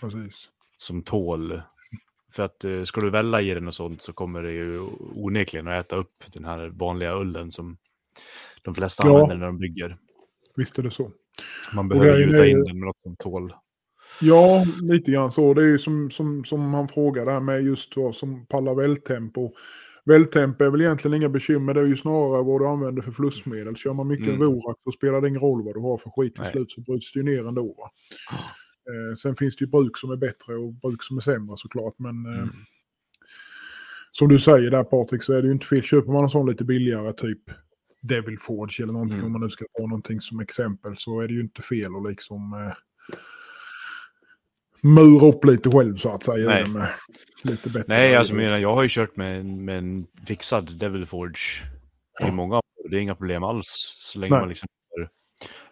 Precis. som tål. För att eh, ska du välla i den och sånt så kommer det ju onekligen att äta upp den här vanliga ullen som de flesta Ja. använder när de bygger. Visst är det så. Man behöver gjuta in den med något som tål. Ja, lite grann så. Det är ju som, som, som han frågar där med just vad som pallar vältempo. Vältempo är väl egentligen inga bekymmer, det är ju snarare vad du använder för flussmedel. Kör man mycket Mm. Vorak så spelar det ingen roll vad du har för skit till Nej. slut så bryts det ju ner ändå. Va? Eh, sen finns det ju bruk som är bättre och bruk som är sämre såklart. Men eh, Mm. som du säger där Patrik så är det ju inte fel. Köper man en sån lite billigare typ Devil Forge eller någonting Mm. om man nu ska ta någonting som exempel så är det ju inte fel att liksom eh, mura upp lite själv så att säga. Nej. Med lite bättre Nej, alltså menar, jag har ju kört med, en- med en fixad Devil Forge i många år. Det är inga problem alls så länge Nej. man liksom...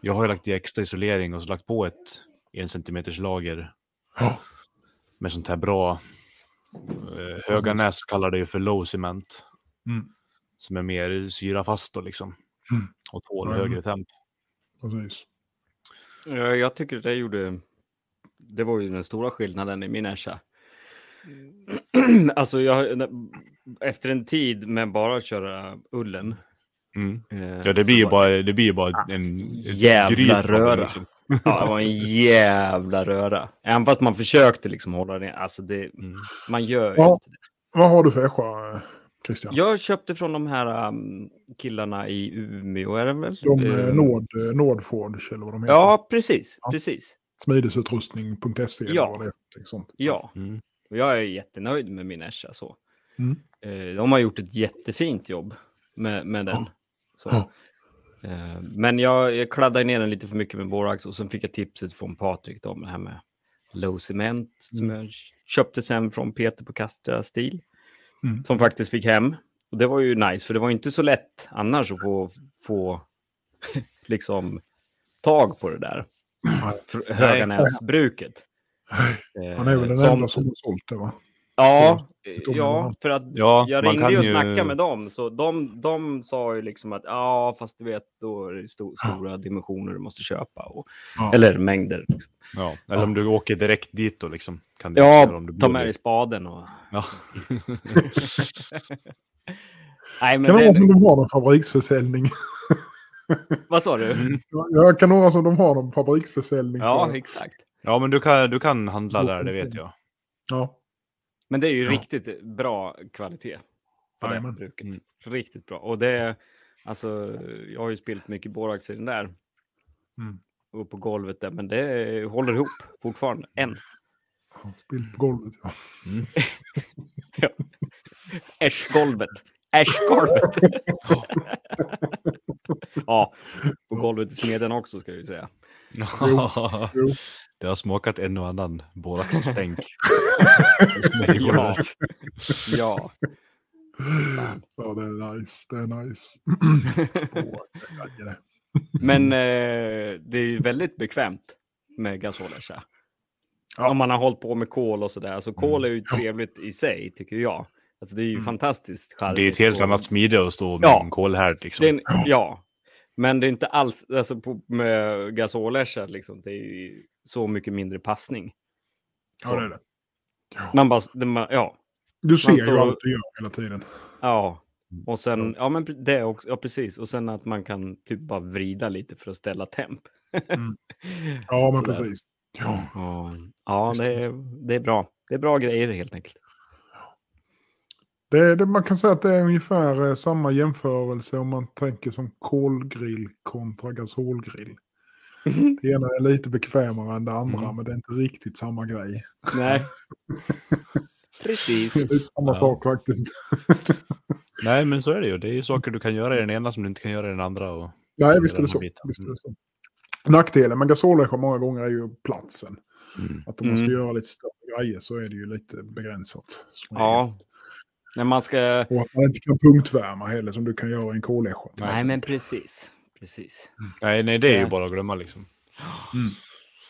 Jag har ju lagt i extra isolering och så lagt på ett en centimeters lager Ja. med sånt här bra... Eh, Höganäs kallar det ju för low cement. Mm. Som är mer syrafast då liksom. Mm. Och tål Mm. högre temp. Precis. Ja, jag tycker det gjorde... Det var ju den stora skillnaden i min Esha. alltså, jag, efter en tid med bara att köra ullen. Mm. eh, Ja, det blir ju bara, det blir bara Ah, en... jävla röra. liksom. Ja, det var en jävla röra. Även fast man försökte liksom hålla det. Alltså, det, Mm. man gör Ja. inte det. Vad har du för Escha, Christian? Jag köpte från de här um, killarna i Umeå, är det väl? De eh, Nord, eh, Nordforge eller vad de heter. Ja, precis. Ja. precis. Smidesutrustning.se eller Ja. vad det är. Sånt. Ja, Mm. och jag är jättenöjd med min Esha. Så. Mm. Eh, de har gjort ett jättefint jobb med, med den. Så. Eh, men jag, jag kladdade ner den lite för mycket med borax och sen fick jag tipset från Patrik om det här med low cement som Mm. jag köpte sen från Peter på Castra Stil. Mm. Som faktiskt fick hem. Och det var ju nice, för det var inte så lätt annars att få, få liksom tag på det där. Höganäsbruket. Eh, Han är väl den som- enda som har sålt det va? Ja, det ja, för att Ja, jag ringde ju och ju- snackade med dem, så de, de sa ju liksom att ja, fast du vet, då är det sto stora dimensioner du måste köpa. Och, Ja. Eller mängder. Liksom. Ja, eller om du åker direkt dit då liksom. Kan du Ja, om du ta med i- dig spaden och... Ja. Nej, men Kan det vara som de har någon fabriksförsäljning? vad sa du? Jag kan vara som de har någon fabriksförsäljning. Ja, så- exakt. ja, men du kan, du kan handla där, det vet jag. ja. Men det är ju Ja. riktigt bra kvalitet på det bruket. Mm. Riktigt bra. Och det är, alltså, jag har ju spilt mycket borax i den där. Mm. Och på golvet där, men det håller ihop fortfarande, än. Spilt på golvet. Ja. Äschgolvet. Äschgolvet. ja, på golvet i smeden också ska jag ju säga. Jo. Det har smakat en och annan boraxstänk. Ja. ja. ja, det är nice. Det är nice. Det. Men eh, det är ju väldigt bekvämt med gasolärsa. Ja. Om man har hållit på med kol och sådär. Alltså kol är ju trevligt i sig, tycker jag. Alltså det är ju Mm. fantastiskt Det är ett charmigt helt och- annat smide att stå med Ja. en kolhärd liksom. Det är en, ja, men det är inte alls, alltså på, med gasolärsa liksom, det är ju så mycket mindre passning. Ja, det är det. Ja. Man bara, det, man, ja, Du ser man ju står- allt du gör hela tiden. ja. Och sen, ja men det också, ja precis. Och sen att man kan typ bara vrida lite för att ställa temp. Mm. Ja, men precis. Ja. Och, ja, det är, det är bra. Det är bra grejer helt enkelt. Det, det, man kan säga att det är ungefär eh, samma jämförelse om man tänker som kolgrill kontra gasolgrill. Det ena är lite bekvämare än det andra, Mm. men det är inte riktigt samma grej. Nej. Precis. Det är lite samma Ja. sak faktiskt. Nej, men så är det ju. Det är ju saker du kan göra i den ena som du inte kan göra i den andra. Och... Nej, visst är det så. Visst är det så. Nackdelen med gasolläscha många gånger är ju platsen. Mm. Att om man ska Mm. göra lite större grejer så är det ju lite begränsat. Ja. När man ska... Och att man inte kan punktvärma heller som du kan göra i en till Nej, exempel. men precis. Precis. Nej, nej, det är ju Ja. bara att glömma liksom.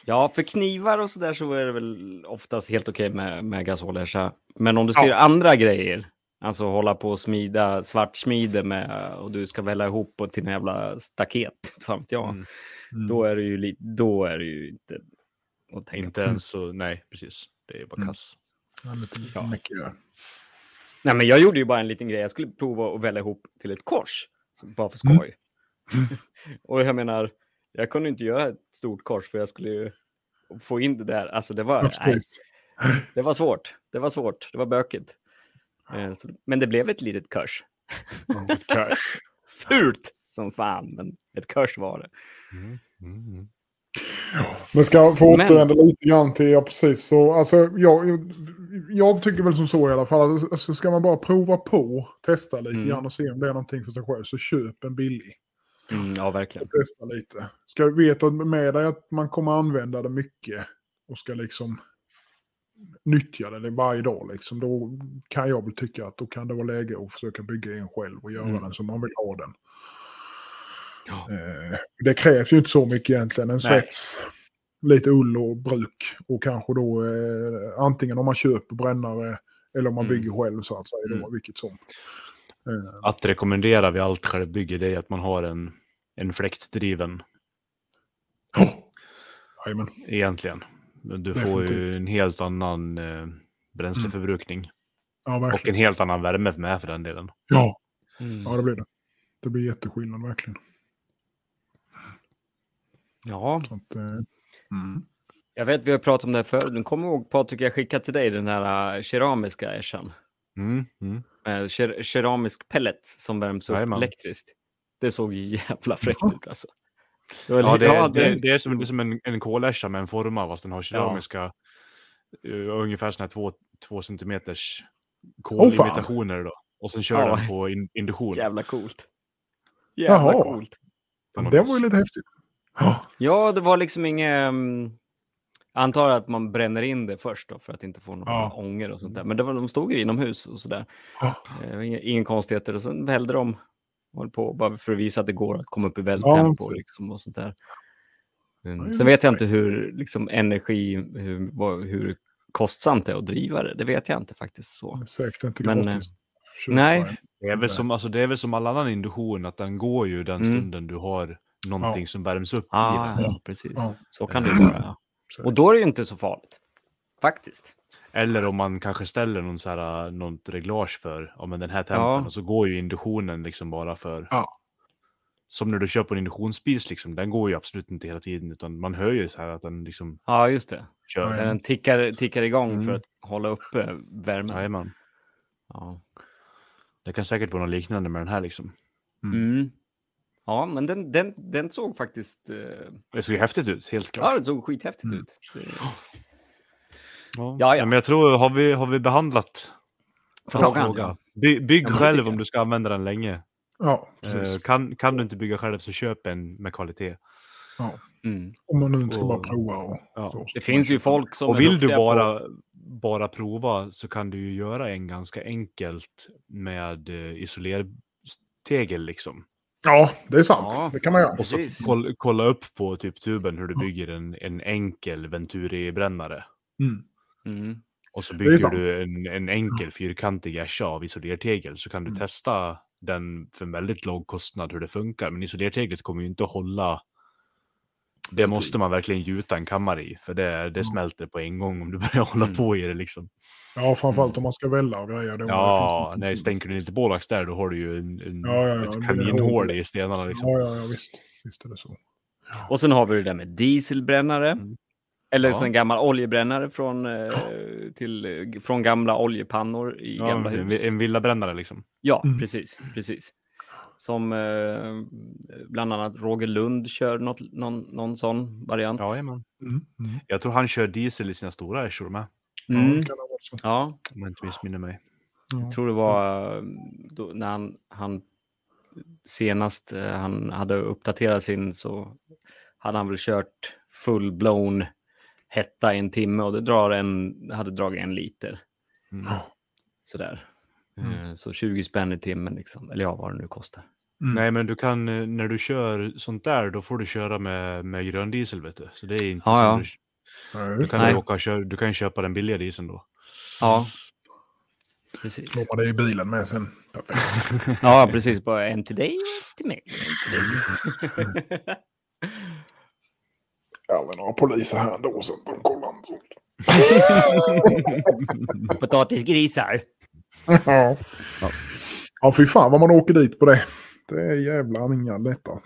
Ja, för knivar och sådär så är det väl oftast helt okej med, med gasolärsa. Men om du ska Ja. göra andra grejer, alltså hålla på och smida svartsmide med och du ska välla ihop och till en jävla staket, fan vet jag. Mm. Mm. Då är det ju lite, då är det ju inte att tänka Inte på. ens så, nej, precis. Det är bara Mm. kass. Ja, lite Ja. mycket, ja. Nej, men jag gjorde ju bara en liten grej. Jag skulle prova att välja ihop till ett kors, bara för Mm. skoj. och jag menar, jag kunde inte göra ett stort kors för jag skulle ju få in det där. Alltså det var, nej, det var svårt. Det var svårt. Det var bökigt. Eh, men det blev ett litet. Ett kurs. Fult som fan, men ett kors var det. Mm. Mm. Men ska få återvända lite grann till, ja precis så, alltså jag, jag tycker väl som så i alla fall. att Alltså, ska man bara prova på, testa lite Mm. grann och se om det är någonting för sig själv, så köp en billig. Mm, ja, verkligen. Testa lite. Ska veta med dig att man kommer använda det mycket och ska liksom nyttja det varje dag, liksom, då kan jag väl tycka att då kan det vara läge att försöka bygga en själv och göra Mm. den som man vill ha den. Ja. Eh, det krävs ju inte så mycket egentligen. En Nej. svets, lite ull och bruk och kanske då eh, antingen om man köper brännare eller om man Mm. bygger själv så att säga. Då, Mm. vilket som. Eh, Att rekommendera vid allt självbygge det är att man har en, en fläktdriven jajamän. egentligen. Du får ju Definitivt. en helt annan eh, bränsleförbrukning. ja, Och en helt annan värme med för den delen. Ja, Mm. ja, det blir det. Det blir jätteskillnad verkligen. Ja, Så att, eh, mm. jag vet vi har pratat om det här förut. Du kommer ihåg Patrik, jag skickade till dig den här äh, keramiska ässjan. Mm, mm. Med ker keramisk pellet som värms upp Jajamän. elektriskt. Det såg ju jävla fräckt ut alltså. Det Ja, det, ja, det, det är som, det är som en, en kolässja med en forma fast den har keramiska uh, ungefär såna här två, två centimeters kolimitationer då. Och sen kör Ja. den på in, induktion. Jävla coolt. Jävla Jaha. coolt. Det var ju lite häftigt. Ja, Ja, det var liksom inget... Um, antar att man bränner in det först då för att inte få någon Ja. ånger och sånt där. Men det var, de stod ju inomhus och sådär. Ja. Eh, inga, ingen konstigheter. Och sen välde de höll på bara för att visa att det går att komma upp i Ja, vältempo precis. liksom, och sånt där. Mm. Ja, Sen vet jag inte hur liksom, energi, hur, hur kostsamt det är att driva det. Det vet jag inte faktiskt. så. säkert inte Men, gratis. Köpa nej. Det är, väl som, alltså, det är väl som all annan induktion, att den går ju den Mm. stunden du har någonting Ja. som värms upp i Ah, den. ja, precis. Ja. Så kan det ju vara. Och då är det ju inte så farligt. Faktiskt. Eller om man kanske ställer någon så här, något reglage för ja, men den här tempen Ja. och så går ju induktionen liksom bara för... Ja. Som när du köper en induktionsspis, liksom, den går ju absolut inte hela tiden utan man hör ju så här att den liksom Ja, just det. kör. Ja, När den tickar, tickar igång för Mm. att hålla uppe värmen. Jajamän. Ja. Det kan säkert vara något liknande med den här liksom. Mm. Ja, men den, den, den såg faktiskt... Eh, Det såg ju häftigt ut, helt klart. ja, den såg skithäftigt Mm. ut. Det, Ja, Ja, ja. Men jag tror, har vi, har vi behandlat frågan, ja. By, bygg det själv om du ska använda den länge. Ja, Eh, precis. kan, kan du inte bygga själv så köp en med kvalitet. Ja. Mm. Om man nu inte ska Och- bara prova och Ja. så. Det finns ju folk som Och vill du bara, På, bara prova så kan du ju göra en ganska enkelt med eh, isolertegel liksom. Ja, det är sant. Ja. Det kan man göra. Och så kolla, kolla upp på typ tuben hur du bygger en, en enkel Venturi-brännare. Mm. mm. Och så bygger du en, en enkel fyrkantig ässja av isolertegel så kan du Mm. testa den för en väldigt låg kostnad hur det funkar. Men isolerteglet kommer ju inte att hålla. Det måste man verkligen gjuta en kammare i för det, det Mm. smälter på en gång om du börjar hålla Mm. på i det liksom. Ja, framförallt om man ska välja och grejer. Ja, nej, stänker du lite bålax där då har du ju en, en, Ja, ja, ja, ett kaninhål hål. i stenarna liksom. Ja, ja, ja, visst. Visst är det så. Och sen har vi det där med dieselbrännare. Mm. Eller Ja. så en gammal oljebrännare från, eh, till, eh, från gamla oljepannor i Ja, gamla en, hus. en villabrännare liksom. Ja, Mm. precis. precis. Som eh, bland annat Roger Lund kör något, någon, någon sån variant. Jajamän. Mm. Mm. Jag tror han kör diesel i sina stora ässjor med. Ja, Mm. Ja, Om jag inte missminner mig. Ja. jag tror det var då, när han, han senast eh, han hade uppdaterat sin så hade han väl kört full-blown hetta i en timme och det drar en, hade dragit en liter. Mm. Sådär. Mm. Eh, Så 20 spänn i timmen liksom. Eller ja, vad det nu kostar. Mm. Nej, men du kan, eh, när du kör sånt där, då får du köra med, med grön diesel, vet du. Så det är inte Ja, som ja. du, du, kan åka, köra, du kan köpa den billiga dieseln då. Ja. Precis. Slår man det i bilen med sen. Ja, precis. Bara en till dig och till mig. Aldrig några poliser här då så de kollar inte sånt. Potatisgrisar. Ja. ja, fy fan vad man åker dit på det. Det är jävlar inga lätta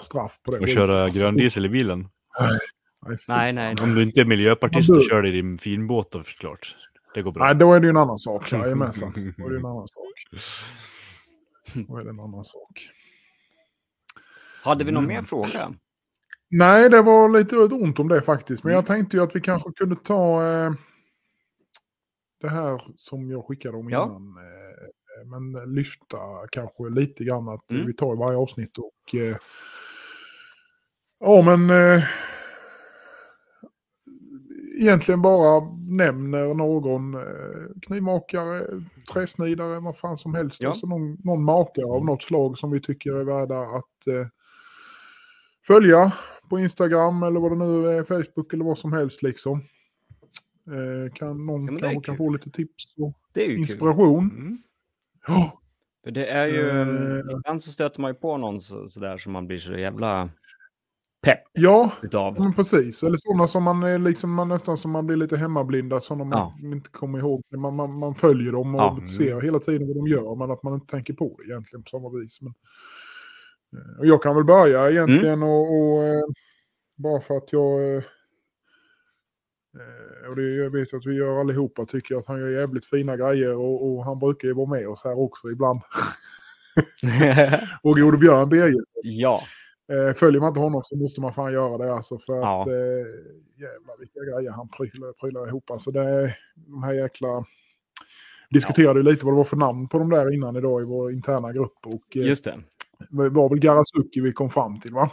straff på det. Och köra Alltså, grön diesel i bilen. Nej, Nej, nej. Om du inte är miljöpartist och kör i din finbåt då såklart. Det går bra. Nej, då är det ju en annan sak. Jajamensan. Då är det en annan sak. Då är det en annan sak. Hade vi någon Mm. mer fråga? Nej, det var lite ont om det faktiskt. Men jag tänkte ju att vi kanske kunde ta... Eh, det här som jag skickade om Ja. innan. eh, Men lyfta kanske lite grann att Mm. vi tar i varje avsnitt och... eh, Ja men... eh, Egentligen bara nämner någon knivmakare, träsnidare, vad fan som helst. Ja. Alltså någon, någon makare av något slag som vi tycker är värda att följa på Instagram eller vad det nu är, Facebook eller vad som helst liksom. Eh, kan någon Ja, kanske kan få lite tips och inspiration. Mm. Ja, För det är ju, Eh. ibland så stöter man ju på någon så, sådär som man blir så jävla pepp ja, utav. men precis. Eller sådana som man är liksom, man nästan som man blir lite hemmablinda, sådana man inte kommer ihåg. Man, man, man följer dem och Ja. Ser hela tiden vad de gör, men att man inte tänker på det egentligen på samma vis. Men, eh, och jag kan väl börja egentligen Mm. och, och bara för att jag... eh, Och det, jag vet att vi gör allihopa tycker att han gör jävligt fina grejer och, och han brukar ju vara med oss här också ibland. och gode Björn Birger ja, Eh, följer man inte honom så måste man fan göra det alltså för Ja. att eh, jävlar vilka grejer han prylar, prylar ihop. Alltså det är de här jäkla... Diskuterade ju lite vad det var för namn på de där innan idag i vår interna grupp och eh, just det. det var väl Garasuki vi kom fram till va?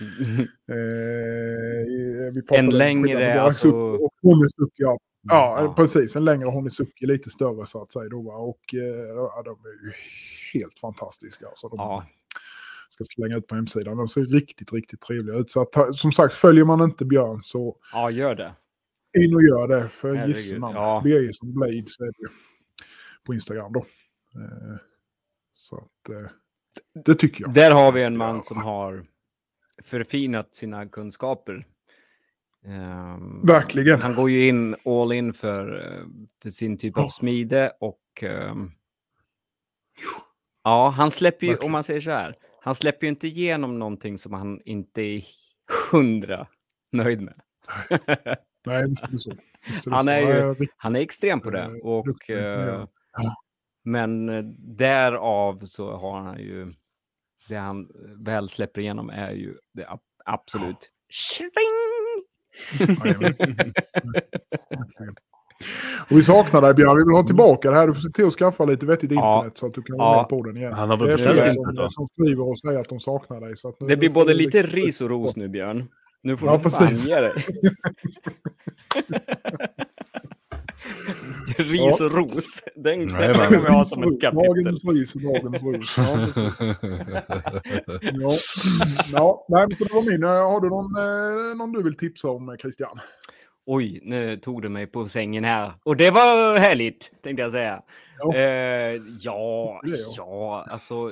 Eh, En längre, alltså- och ja. Ja, Ja. precis. En längre Honizuki, lite större så att säga. Då? Och eh, de är ju helt fantastiska. Alltså, de, Ja, ska slänga ut på hemsidan. De ser riktigt, riktigt trevliga ut. Så att, som sagt, följer man inte Björn så ja, gör det. in och gör det. För Herregud, gissa namn. ja. Birgersson Blades är det på Instagram då. Eh, så att eh, det tycker jag. Där har vi en man som har förfinat sina kunskaper. Ehm, Verkligen. Han går ju in all in för, för sin typ av smide och ehm, ja, han släpper ju, Verkligen. om man säger så här, han släpper ju inte igenom någonting som han inte är hundra nöjd med. Nej, visst är det så. Är Han så. är ju- Han är extrem på det. Eh, Och. Ja. Men eh, därav så har han ju, det han väl släpper igenom är ju det ab- absolut. Verkligen. Och vi saknar dig Björn, vi vill ha tillbaka det här. Du får se till att skaffa lite vettigt Ja. internet så att du kan vara Ja. med på den igen. Han har det är flera som, som skriver och säger att de saknar dig. Så att nu, Det blir både lite ris och ros nu Björn. Nu får Ja, du fan precis. ge dig. ris och ros. Den men- vi ha som ett kapitel. Dagens ris och dagens ros. Ja, precis. Ja. ja, nej, men så det var min. Eh, Har du någon, eh, någon du vill tipsa om, eh, Christian? Oj, nu tog du mig på sängen här. Och det var härligt, tänkte jag säga. Ja. Eh, ja, ja, alltså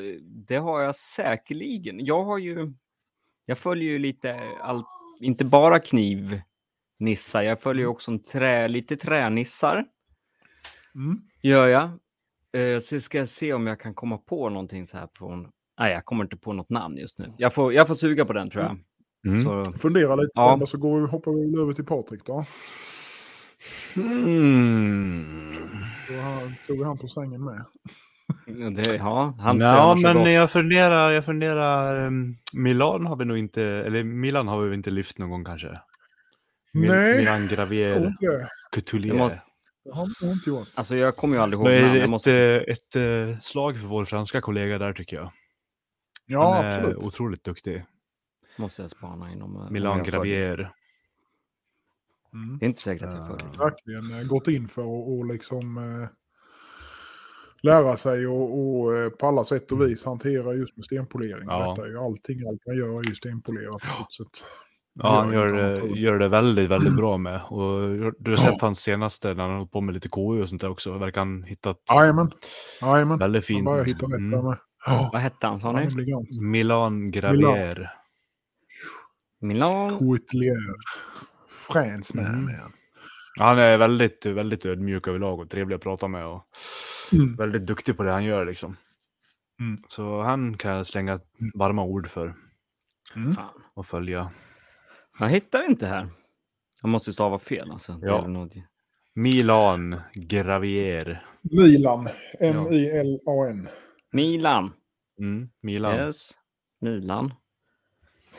det har jag säkerligen. Jag har ju, jag följer ju lite, all, inte bara knivnissar, jag följer också en trä, lite tränissar, Mm. Gör jag. Eh, så ska jag se om jag kan komma på någonting så här från, nej jag kommer inte på något namn just nu. Jag får, jag får suga på den tror jag. Mm. Så, Fundera lite Ja. och så går vi, hoppar vi över till Patrik då. Mm. Då tog vi han på sängen med. det, ja, han Ja, men gott. jag funderar, jag funderar. um, Milan har vi nog inte, eller Milan har vi inte lyft någon gång kanske? Mil- Nej, Milan Gravier. Couturier. Måste- Det har jag inte gjort. Alltså jag kommer ju aldrig ihåg är det Jag ett, måste... ett, eh, slag för vår franska kollega där tycker jag. Ja, Han är absolut. otroligt duktig. Måste jag spana inom... eh, Milan. Gravier. Mm. Det är inte säkert att jag Ja. följer. Verkligen eh, gått in för att och liksom eh, lära sig och, och eh, på alla sätt och vis hantera just med stenpolering. Ja. Detta är ju allting, allt man gör är ju stenpolerat i sett. Ja, han gör det- jag. gör det väldigt, väldigt bra med. Och du har sett hans senaste när han har hållit på med lite KU och sånt där också. Verkar han hittat Jajamän, jajamän. väldigt fint. bara hitta rätt Mm. med. Ja, Vad hette han sa han ni? Milan Gravier. Milan? Coutelier. Fransman Mm. är han. Han är väldigt, väldigt ödmjuk överlag och trevlig att prata med. Och Mm. väldigt duktig på det han gör liksom. Mm. Så han kan jag slänga varma ord för Mm. Och följa. Jag hittar inte här. Jag måste stava fel alltså. Det Ja. något- Milan Gravier. Milan. M-I-L-A-N. Milan. Mm, Milan. Yes. Milan.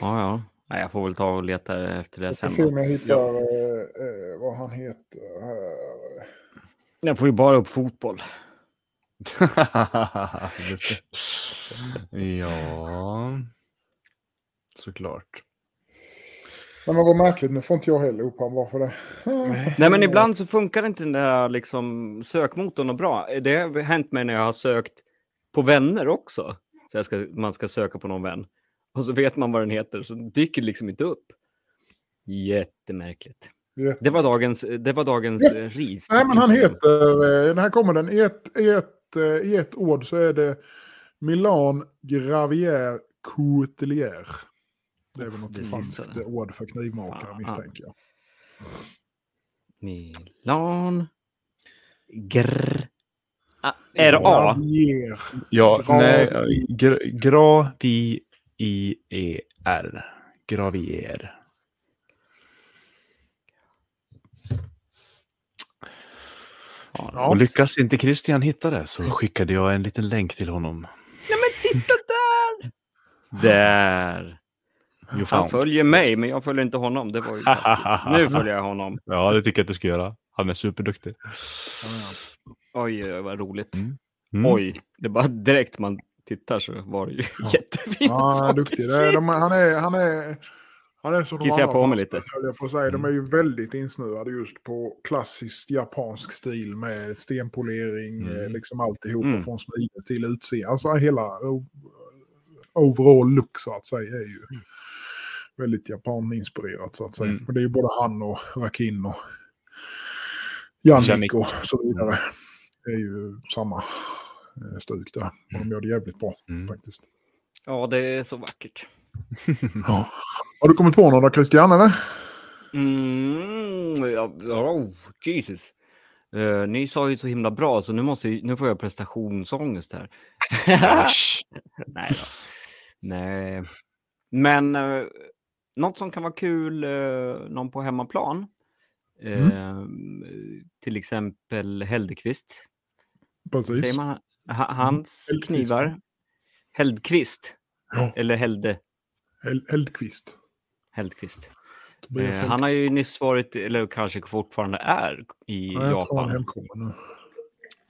Ja, ja. Nej, jag får väl ta och leta efter det Jag ska sen. se om jag hittar eh, eh, vad han heter här. Jag får ju bara upp fotboll. ja, såklart. Men vad märkligt, nu får inte jag heller upp han. Varför det? Nej, men ibland så funkar inte den där liksom, sökmotorn och bra. Det har hänt mig när jag har sökt på vänner också. Så jag ska, man ska söka på någon vän. Och så vet man vad den heter, så dyker det liksom inte upp. Jättemärkligt. Jätte- Det var dagens, det var dagens Ja. ris. Nej, men han heter, eh, här kommer den, i ett, i ett, eh, i ett ord så är det Milan Gravier Coutelier. Det är väl något Det franskt sista. ord för knivmakare Ja, misstänker jag. Milan. Grr. Ah, är det A? Gravier. Ja, Gravier. nej, gra, Gravier. Gravier. Ja. Och lyckas inte Christian hitta det så skickade jag en liten länk till honom. Nej men titta där! Där. You Han följer mig, men jag följer inte honom. Det var ju. Nu följer jag honom. Ja, det tycker jag att du ska göra. Han är superduktig. Oj, oj, vad roligt. Mm. Mm. Oj, det är bara direkt man tittar så var det ju jättefint. Ja, han är duktig. Det är, de, han är, han är, han är som de Kissar jag på mig lite? jag på att säga. De är ju väldigt insnöade just på klassisk japansk stil med stenpolering, Mm. eh, liksom alltihopa Mm. från smide till utseende. Alltså hela overall look så att säga är ju väldigt japaninspirerat så att säga. Mm. Och det är ju både han och Rakin och Jannik och så vidare. Det är ju samma eh, stuk där. Och de gör det jävligt bra Mm. faktiskt. Ja, det är så vackert. Ja. Har du kommit på några Christian eller? Mm, ja, oh, Jesus. Eh, ni sa ju så himla bra, så nu, måste, jag- nu får jag prestationsångest här. Nej då. Nej. Men eh, något som kan vara kul, eh, någon på hemmaplan. Eh, Till exempel Heldekvist. Precis. Säger man ha, hans Hellqvist. knivar? Heldkvist. Ja. Eller Helde. Heldkvist. Tobias Eh, han har ju nyss varit, eller kanske fortfarande är, i Ja, Japan.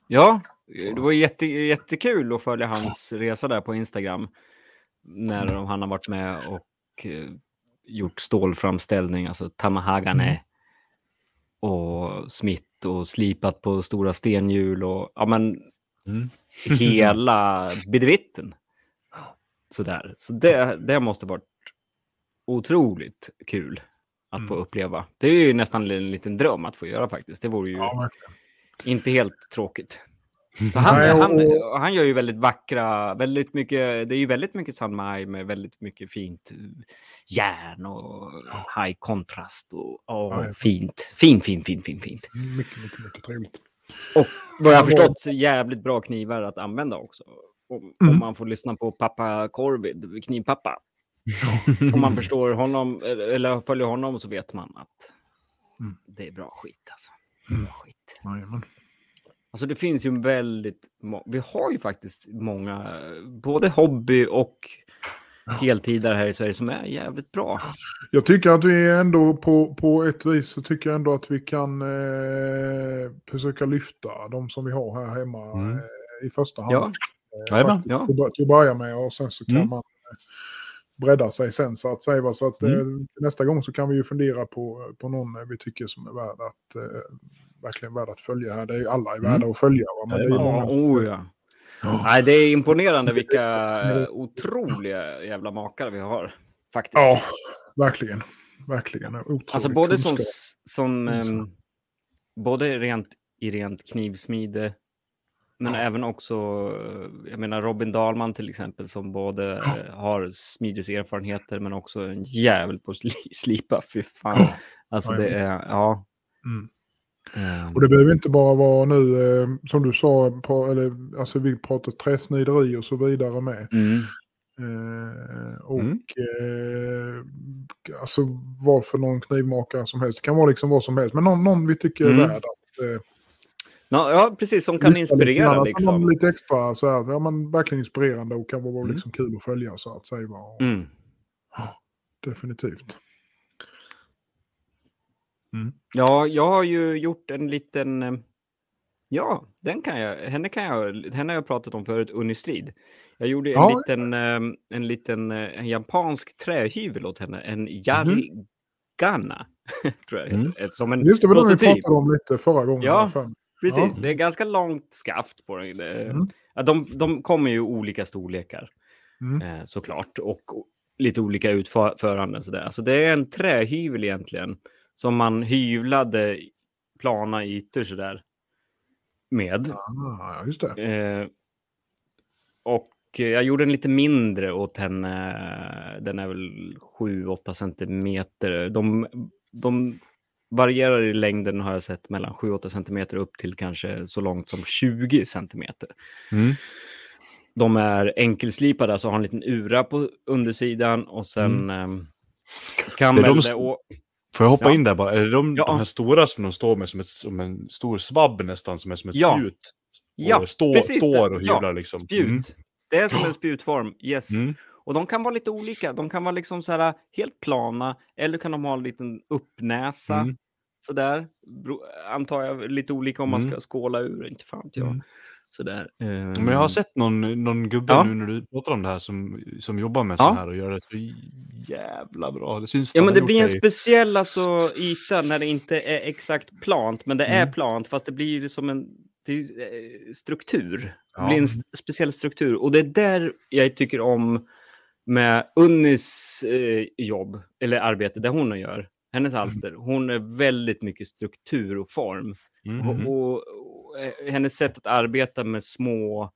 Ja, det var jätte, jättekul att följa hans resa där på Instagram. När Mm. han har varit med och eh, gjort stålframställning, alltså Tamahagane. Mm. Och smitt och slipat på stora stenhjul och ja men Mm. hela bidevitten. Sådär. Så det, det måste varit otroligt kul att få Mm. uppleva. Det är ju nästan en liten dröm att få göra faktiskt. Det vore ju Ja, inte helt tråkigt. Han, Nej, och- han, han gör ju väldigt vackra, väldigt mycket, det är ju väldigt mycket Sanmai med väldigt mycket fint järn och high kontrast och ja. fint. Fint, fint, fint, fint, fint. Mycket, mycket, mycket trevligt. Och vad jag har förstått jävligt bra knivar att använda också. Om, Mm. om man får lyssna på pappa Corvid, knivpappa. Om man förstår honom eller följer honom så vet man att Mm. det är bra skit alltså. Mm. Bra skit. Jajamän. Alltså det finns ju väldigt, vi har ju faktiskt många, både hobby och heltidare här i Sverige som är jävligt bra. Jag tycker att vi ändå på, på ett vis så tycker jag ändå att vi kan eh, försöka lyfta de som vi har här hemma Mm. eh, i första hand. Ja, Eh, faktiskt, ja. till, till att börja med och sen så kan Mm. man eh, bredda sig sen så att säga. va. Så att eh, Mm. nästa gång så kan vi ju fundera på, på någon eh, vi tycker som är värd att eh, verkligen värd att följa här. Det är ju alla är värda Mm. att följa. Va? Men det är ja, många. oh ja. Nej, det är imponerande vilka otroliga jävla makare vi har. Faktiskt. Ja, verkligen. Verkligen. Otrolig alltså både som, kunskap. som ehm, både rent i rent knivsmide, men Ja. även också, eh, jag menar Robin Dahlman till exempel, som både eh, har smideserfarenheter men också en jävel på att sli- slipa. Fy fan. Ja. Alltså Ja, det är, ja. Mm. Ehm, Och det behöver inte bara vara nu, eh, som du sa, på, eller, alltså vi pratar träsnideri och så vidare med. mm. Eh, och Mm. eh, alltså vad för någon knivmakare som helst. Det kan vara liksom vad som helst, men någon, någon vi tycker är Mm. värd att eh, Ja, ja, precis, som kan lite inspirera grann. Alltså liksom. lite extra, så här, ja, men verkligen inspirerande och kan vara Mm. liksom kul att följa så att säga. va. Mm. Ja, jag har ju gjort en liten... eh, Ja, den kan jag, henne, kan jag, henne har jag pratat om förut, Unistrid. Jag gjorde en Ja, liten, eh, en liten eh, en japansk trähyvel åt henne, en Mhm. yarigana. tror jag Mm. heter. Som en Just det, var det vi prototyp. pratade om lite förra gången. Ja. Precis, Ja. det är ganska långt skaft på den. Mm. de, de kommer ju i olika storlekar Mm. eh, såklart och lite olika utföranden. Så där. Så det är en trähyvel egentligen som man hyvlade plana ytor sådär med. Ah, ja, just det. Eh, och eh, jag gjorde en lite mindre åt henne. Den är väl 7-8 centimeter. De, de varierar i längden har jag sett mellan 7-8 centimeter upp till kanske så långt som 20 centimeter. Mm. De är enkelslipade, alltså har en liten ura på undersidan och sen kan Det är de väl det å- Får jag hoppa Ja. in där bara? Är det de, Ja. de här stora som de står med som, ett, som en stor svabb nästan, som är som ett Ja. spjut? Ja, och stå, precis står och Ja, hyvlar liksom. spjut. Mm. Det är som en spjutform, yes. Mm. Och de kan vara lite olika. De kan vara liksom så här helt plana eller kan de ha en liten uppnäsa. Mm. Sådär, antar jag, lite olika om man Mm. ska skåla ur, inte fan jag. Mm. Sådär. Men jag har sett någon, någon gubbe Ja. nu när du pratar om det här som, som jobbar med Ja. sånt här och gör det så jävla bra. Det syns Ja, men det blir en speciell alltså, yta när det inte är exakt plant, men det är Mm. plant, fast det blir som en det är, eh, struktur. Det Ja. blir en speciell struktur. Och det är där jag tycker om med Unnis eh, jobb, eller arbete, där hon gör, hennes alster. Hon är väldigt mycket struktur och form. Mm. Och, och, och eh, hennes sätt att arbeta med små,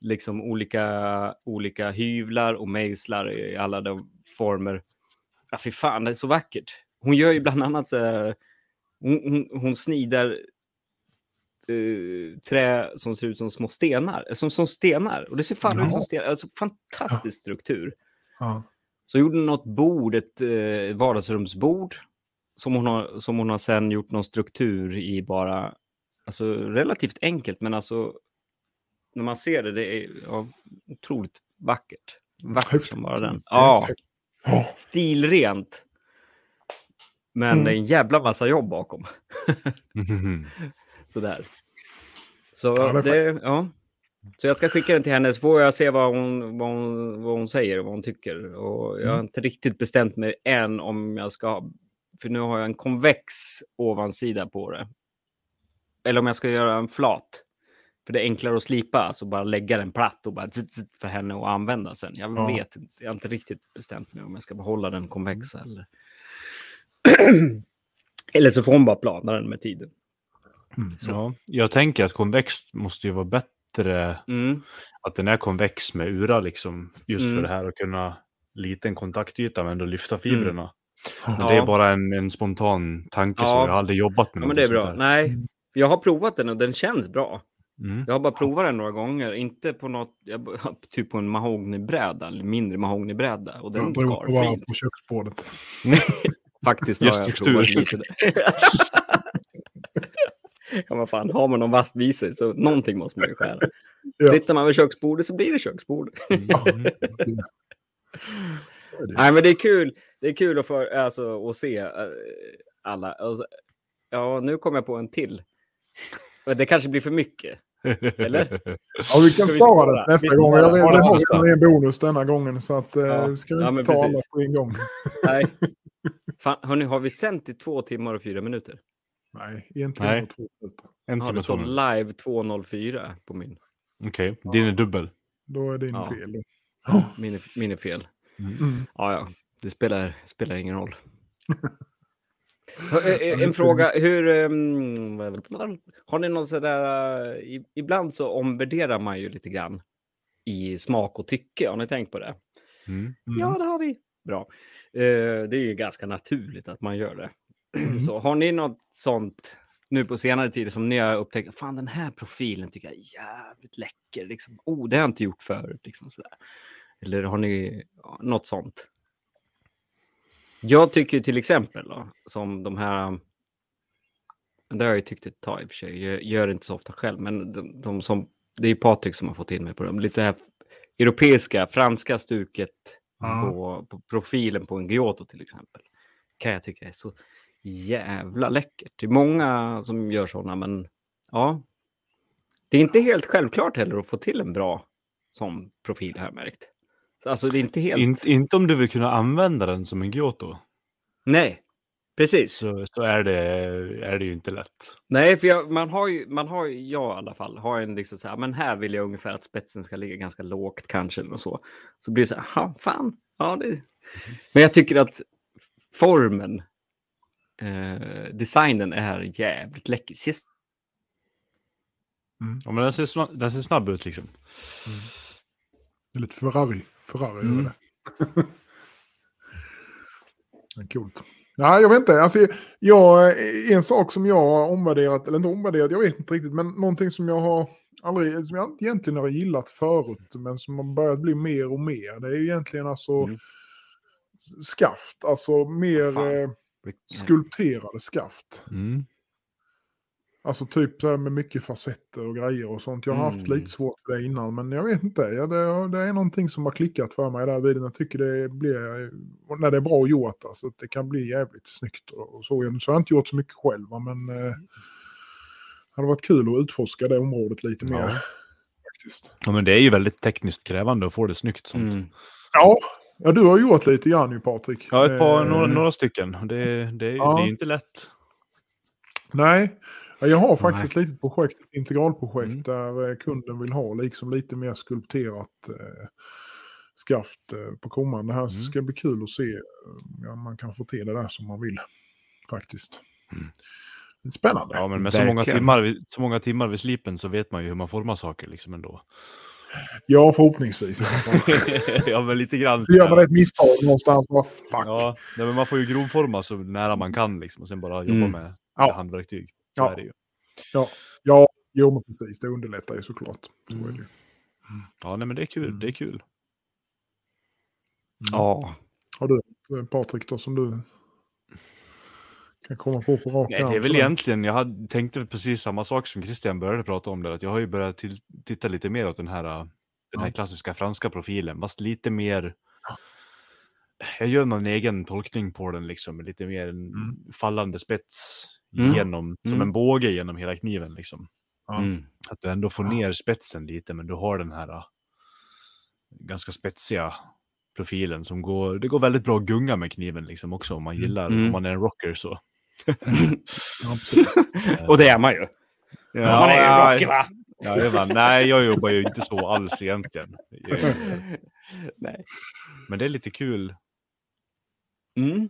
liksom olika, olika hyvlar och mejslar i alla de former. Ja, fy fan, det är så vackert. Hon gör ju bland annat, eh, hon, hon, hon snidar eh, trä som ser ut som små stenar, eh, som, som stenar. Och det ser fan ut som stenar, alltså fantastisk struktur. Ja. Så gjorde hon något bord, ett eh, vardagsrumsbord, som hon, har, som hon har sen gjort någon struktur i bara, alltså relativt enkelt, men alltså när man ser det, det är ja, otroligt vackert. Vackert som bara den. Ja, stilrent. Men Mm. det är en jävla massa jobb bakom. Sådär. Så, Ja, det ja. så jag ska skicka den till henne så får jag se vad hon, vad hon, vad hon säger och vad hon tycker. Och jag har Mm. inte riktigt bestämt mig än om jag ska för nu har jag en konvex ovansida på det. Eller om jag ska göra en flat. För det är enklare att slipa, så bara lägga den platt och bara för henne att använda sen. Jag Ja. vet inte, jag har inte riktigt bestämt mig om jag ska behålla den konvexa eller... eller så får hon bara plana den med tiden. Så. Ja, jag tänker att konvex måste ju vara bättre, Mm. att den är konvex med ura liksom, just Mm. för det här att kunna liten kontaktyta men ändå lyfta fibrerna. Men Ja. det är bara en, en spontan tanke Ja. jag har aldrig jobbat med Ja, men det är bra. Nej, jag har provat den och den känns bra. Mm. Jag har bara provat den några gånger, inte på något, jag, typ på en mahognybräda, mindre mahognybräda. Och den skar på fint. på köksbordet. Faktiskt har jag provat lite. Ja, vad fan, har man någon vasst vid sig så någonting måste man ju skära. Ja. Sitter man vid köksbordet så blir det köksbord. Mm. Nej, men det är kul. Det är kul att, få, alltså, att se eh, alla. Alltså, ja, nu kommer jag på en till. Men Det kanske blir för mycket. Eller? Ja, vi kan spara det nästa Vi gång. Jag vet, Har det vi en bonus denna gången. Så att, eh, Ja. ska vi Ja, inte ta precis. alla på en gång. Nej. Fan, hörni, har vi sänt i två timmar och fyra minuter? Nej, egentligen Nej. på två minuter. En Ja, timme det står två minuter. live 2.04 på min. Okej, din är dubbel. Då är din Ja. fel. Min är, min är fel. Mm. Ja, ja, det spelar, spelar ingen roll. Hör, eh, En fråga, hur... ehm, har ni någon sådär... eh, i- Ibland så omvärderar man ju lite grann i smak och tycke. Har ni tänkt på det? Mm. Mm. Ja, det har vi. Bra. Eh, det är ju ganska naturligt att man gör det. Mm. Så har ni något sånt nu på senare tid som ni har upptäckt? Fan, den här profilen tycker jag är jävligt läcker. Liksom. Oh, det har jag inte gjort förut. Liksom sådär. Eller har ni ja, något sånt? Jag tycker ju till exempel då, som de här. Det har jag ju tyckt ett tag i och för sig. Jag gör det inte så ofta själv, men de, de som det är Patrik som har fått in mig på dem. Lite här europeiska, franska stuket Ja. på, på profilen på en Giotto till exempel. Kan jag tycka är så jävla läckert. Det är många som gör sådana, men ja. Det är inte helt självklart heller att få till en bra sån profil har jag märkt. Så Alltså det är inte helt... Inte, inte om du vill kunna använda den som en Giotto. Nej, precis. Så, så är, det, är det ju inte lätt. Nej, för jag, man har ju, man har ju, jag i alla fall, har en liksom så här, men här vill jag ungefär att spetsen ska ligga ganska lågt kanske eller så. Så blir det så här, "Ha, fan, ja det... Men jag tycker att formen, eh, designen är jävligt läcker. Sist, Ja, men den, ser den ser snabb ut liksom. Det är lite Ferrari. Ferrari Mm. över det. Coolt. Nej, jag vet inte. Alltså, jag, en sak som jag har omvärderat, eller inte omvärderat, jag vet inte riktigt, men någonting som jag har aldrig, som jag egentligen har gillat förut, men som har börjat bli mer och mer, det är egentligen alltså Mm. skaft, alltså mer eh, skulpterade skaft. Mm. Alltså typ så här med mycket facetter och grejer och sånt. Jag har haft Mm. lite svårt för det innan, men jag vet inte. Ja, det, det är någonting som har klickat för mig där vid Jag tycker det blir, när det är bra gjort, alltså, det kan bli jävligt snyggt. Och och så. så har jag inte gjort så mycket själv, men eh, det hade varit kul att utforska det området lite mer. Ja. Faktiskt. Ja, men det är ju väldigt tekniskt krävande att få det snyggt sånt. Mm. Ja, ja, du har gjort lite grann ju Patrik. Ja, ett par, Eh, några, några stycken. Det, det, är- Ja. det är ju inte lätt. Nej, jag har faktiskt Nej. ett litet projekt, ett integralprojekt Mm. där eh, kunden vill ha liksom lite mer skulpterat eh, skaft eh, på kommande. Det här Mm. ska bli kul att se eh, ja, man kan få till det där som man vill faktiskt. Mm. Spännande. Ja, men med så många, timmar, så många timmar vid slipen så vet man ju hur man formar saker liksom ändå. Ja, förhoppningsvis. ja, men lite grann. Så gör man ett misstag någonstans, vad fuck. Ja, men man får ju grovforma så nära man kan liksom och sen bara jobba Mm. med, Ja. med handverktyg. Så Ja. är det ju. Ja, jo men precis. Det underlättar ju såklart. Så Mm. är det ju. Ja, nej, men det är kul. Mm. Det är kul. Ja, Har du Patrik då som du kan komma på på rak Nej, det är väl egentligen, jag hade, tänkte precis samma sak som Christian började prata om där, att jag har ju börjat till, titta lite mer åt den här, äh, den här Ja. klassiska franska profilen, fast lite mer, jag gör någon egen tolkning på den liksom, lite mer en Mm. fallande spets Mm. genom, som Mm. en båge genom hela kniven liksom. Ja. mm. Att du ändå får ner spetsen lite, men du har den här äh, ganska spetsiga profilen som går, det går väldigt bra att gunga med kniven liksom också om man gillar, Mm. om man är en rocker så. Ja, precis. och det är man ju. Ja, man är ju ja, rockig va? Jajamän. Nej, jag jobbar ju inte så alls egentligen. Eh, Nej. Men det är lite kul Mm.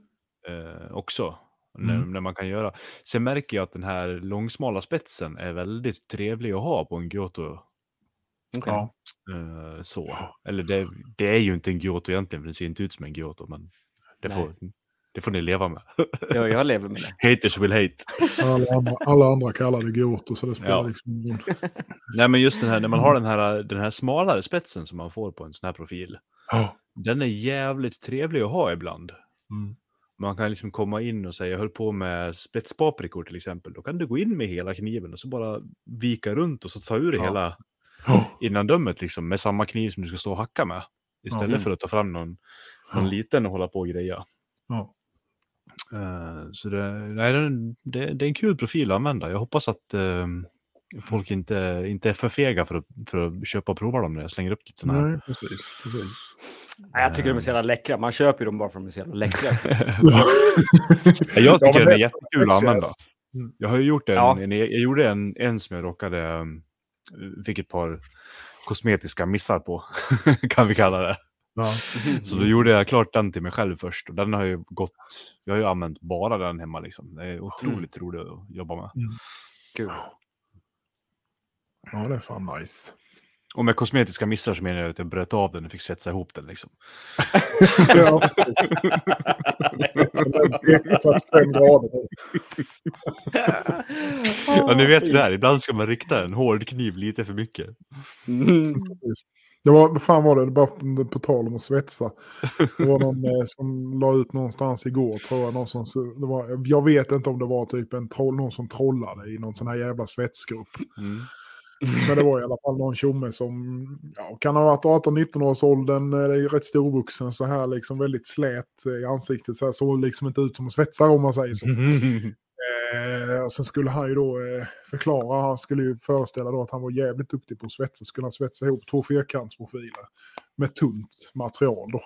eh, också. När, Mm. när man kan göra. Sen märker jag att den här långsmala spetsen är väldigt trevlig att ha på en Giotto. Okej. Ja. Eh, så. Eller det, det är ju inte en Giotto egentligen, för den ser inte ut som en Giotto. Men det, Nej. får, det får ni leva med. Ja, jag lever med det. Haters will hate. Alla, andra, alla andra kallar det Goto så det spelar Ja. liksom ingen roll. Nej, men just den här, när man har den här, den här smalare spetsen som man får på en sån här profil. Ja. Den är jävligt trevlig att ha ibland. Mm. Man kan liksom komma in och säga, jag höll på med spetspaprikor till exempel. Då kan du gå in med hela kniven och så bara vika runt och så ta ur Ja. hela Ja. innandömet liksom med samma kniv som du ska stå och hacka med. Istället Ja. för att ta fram någon, någon liten och hålla på och greja. Ja. Eh, så det, nej, det, det, är en kul profil att använda. Jag hoppas att eh, folk inte, inte är för fega för att, för att köpa och prova dem när jag slänger upp lite sådana här. Nej, precis. precis. Nej, jag tycker de är så jävla läckra. Man köper ju dem bara för att de är så jävla läckra. Ja, Jag Ja, tycker men den det- är jättekul att det- använda. Mm. Jag har ju gjort en, Ja. en, jag gjorde en, en som jag råkade, um, fick ett par kosmetiska missar på, kan vi kalla det. Ja. Så då gjorde jag klart den till mig själv först. Och den har ju gått, jag har ju använt bara den hemma liksom. Det är otroligt roligt att jobba med. Kul. ja, det är fan nice. Och med kosmetiska missar så menar jag att jag bröt av den och fick svetsa ihop den liksom. Ja. 45 grader. Ja, ni vet det här, ibland ska man rikta en hård kniv lite för mycket. Mm. Det var, vad fan var det, bara på, på tal om att svetsa. Det var någon eh, som la ut någonstans igår tror jag. Någon som, det var, jag vet inte om det var typ en troll, någon som trollade i någon sån här jävla svetsgrupp. Mm. Men det var i alla fall någon tjomme som ja, kan ha varit 18-19 års åldern, eh, är rätt storvuxen så här liksom väldigt slät eh, i ansiktet. Så här såg liksom inte ut som en svetsare om man säger så. Eh, och sen skulle han ju då eh, förklara, han skulle ju föreställa då att han var jävligt duktig på att svetsa. Skulle han svetsa ihop två fyrkantsprofiler med tunt material då.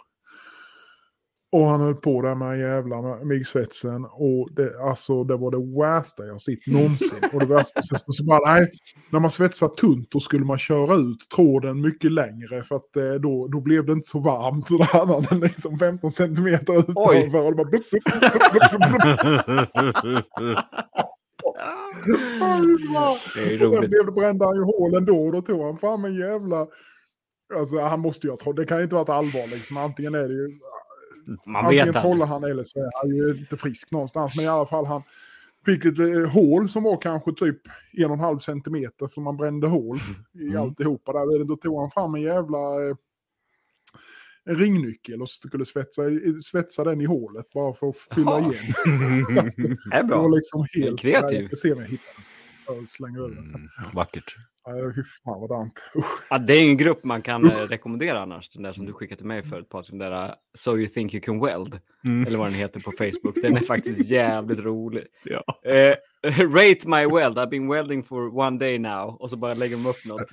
Och han höll på där med jävla MIG-svetsen och det, alltså, det var det värsta jag sett någonsin. Och det värsta så, så bara, nej, när man svetsar tunt då skulle man köra ut tråden mycket längre för att eh, då, då blev det inte så varmt. Så då hade han den liksom 15 centimeter utanför och det bara blup, blup, blup, Och sen blev det brände han ju hålen då och då tog han fram en jävla... Alltså han måste ju ha trollat, det kan ju inte vara allvar liksom. Antingen är det ju... Man Antingen vet trollar han eller så är han ju inte frisk någonstans. Men i alla fall han fick ett eh, hål som var kanske typ en och en halv centimeter för man brände hål i Mm. alltihopa där. Då tog han fram en jävla eh, en ringnyckel och skulle svetsa, svetsa den i hålet bara för att fylla igen. Det är Det bra. var liksom helt... kreativ. Jag ska se om jag hittar den. Slänger över den sen. Mm, vackert. Fy fan vad dant. Ja, det är en grupp man kan eh, rekommendera annars. Den där som du skickade till mig för ett par den där uh, So you think you can weld. Mm. Eller vad den heter på Facebook. Den är faktiskt jävligt rolig. Ja. Eh, rate my weld. I've been welding for one day now. Och så bara lägger de upp något.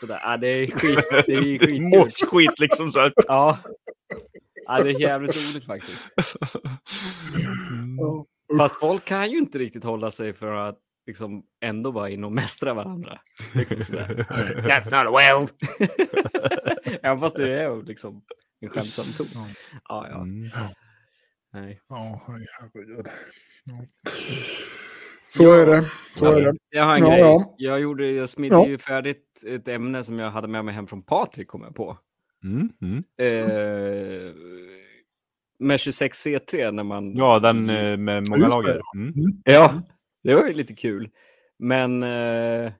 Sådär. Ja, det är skit. Det är skitkul. Mossskit liksom så här. Ja. ja, det är jävligt roligt faktiskt. Mm. Fast folk kan ju inte riktigt hålla sig för att liksom ändå vara in och mästra varandra. Liksom. That's not a weld. Även fast det är liksom en skämtsam ton. Ja, ja. Mm. Nej. Ja, herregud. Ja. Så är det. Så Ja, är det. Jag har en Ja, grej. ja. Jag, gjorde, jag smidde Ja. ju färdigt ett ämne som jag hade med mig hem från Patrik, kom jag på. Mm. Mm. Eh, med 26C3 när man... Ja, den eh, med många lager. Mm. Ja, det var ju lite kul. Men eh,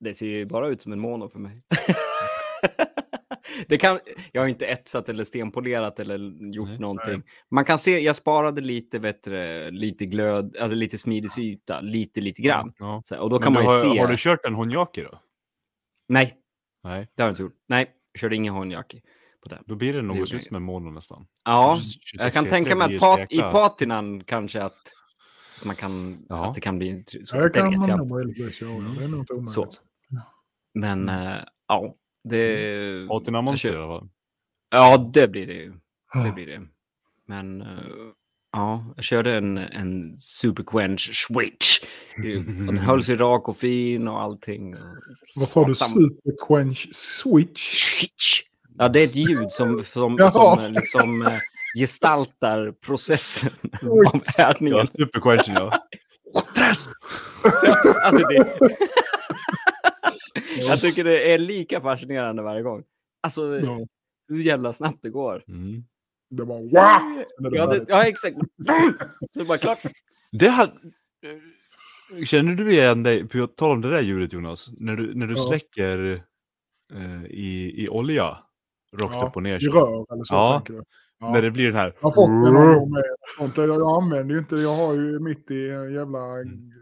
det ser ju bara ut som en mono för mig. det kan, jag har inte etsat eller stenpolerat eller gjort Nej. någonting. Man kan se, jag sparade lite bättre, lite glöd, alltså lite smidesyta, lite, lite grann. Ja. Så, och då kan man har, se. har du kört en Honjaki då? Nej, Nej, det har jag inte gjort. Nej, jag körde ingen honjaki då blir det något slut som en mono nästan. Ja, 26 jag kan C3 tänka mig att pat, i patinan kanske att man kan, Ja. att det kan bli så. Det kan man nog möjligtvis göra. Det är nog inte omöjligt. Så. Men äh, ja, det... Patina jag Monster fall. Ja, det blir det ju. Det blir det. Men äh, ja, jag körde en, en Super Quench Switch. Och den höll sig rak och fin och allting. Vad sa du? satan- Super Quench Switch? Switch. Ja, det är ett ljud som, som, Jaha. som eh, liksom eh, gestaltar processen av ätningen. Ja, superquenchen ja. Alltså det... Jag tycker det är lika fascinerande varje gång. Alltså Ja, hur jävla snabbt det går. Mm. det var wow! Ja, det, ja exakt. Så det är bara klart. Det hade... Känner du igen dig, på tal om det där ljudet Jonas, när du, när du Ja. släcker eh, i, i olja, rakt Ja, upp och ner, I rör eller så Ja. tänker du. Ja. när det blir den här... Jag har fått gång med. Sånt. Jag, använder ju inte. Jag har ju mitt i en jävla Mm.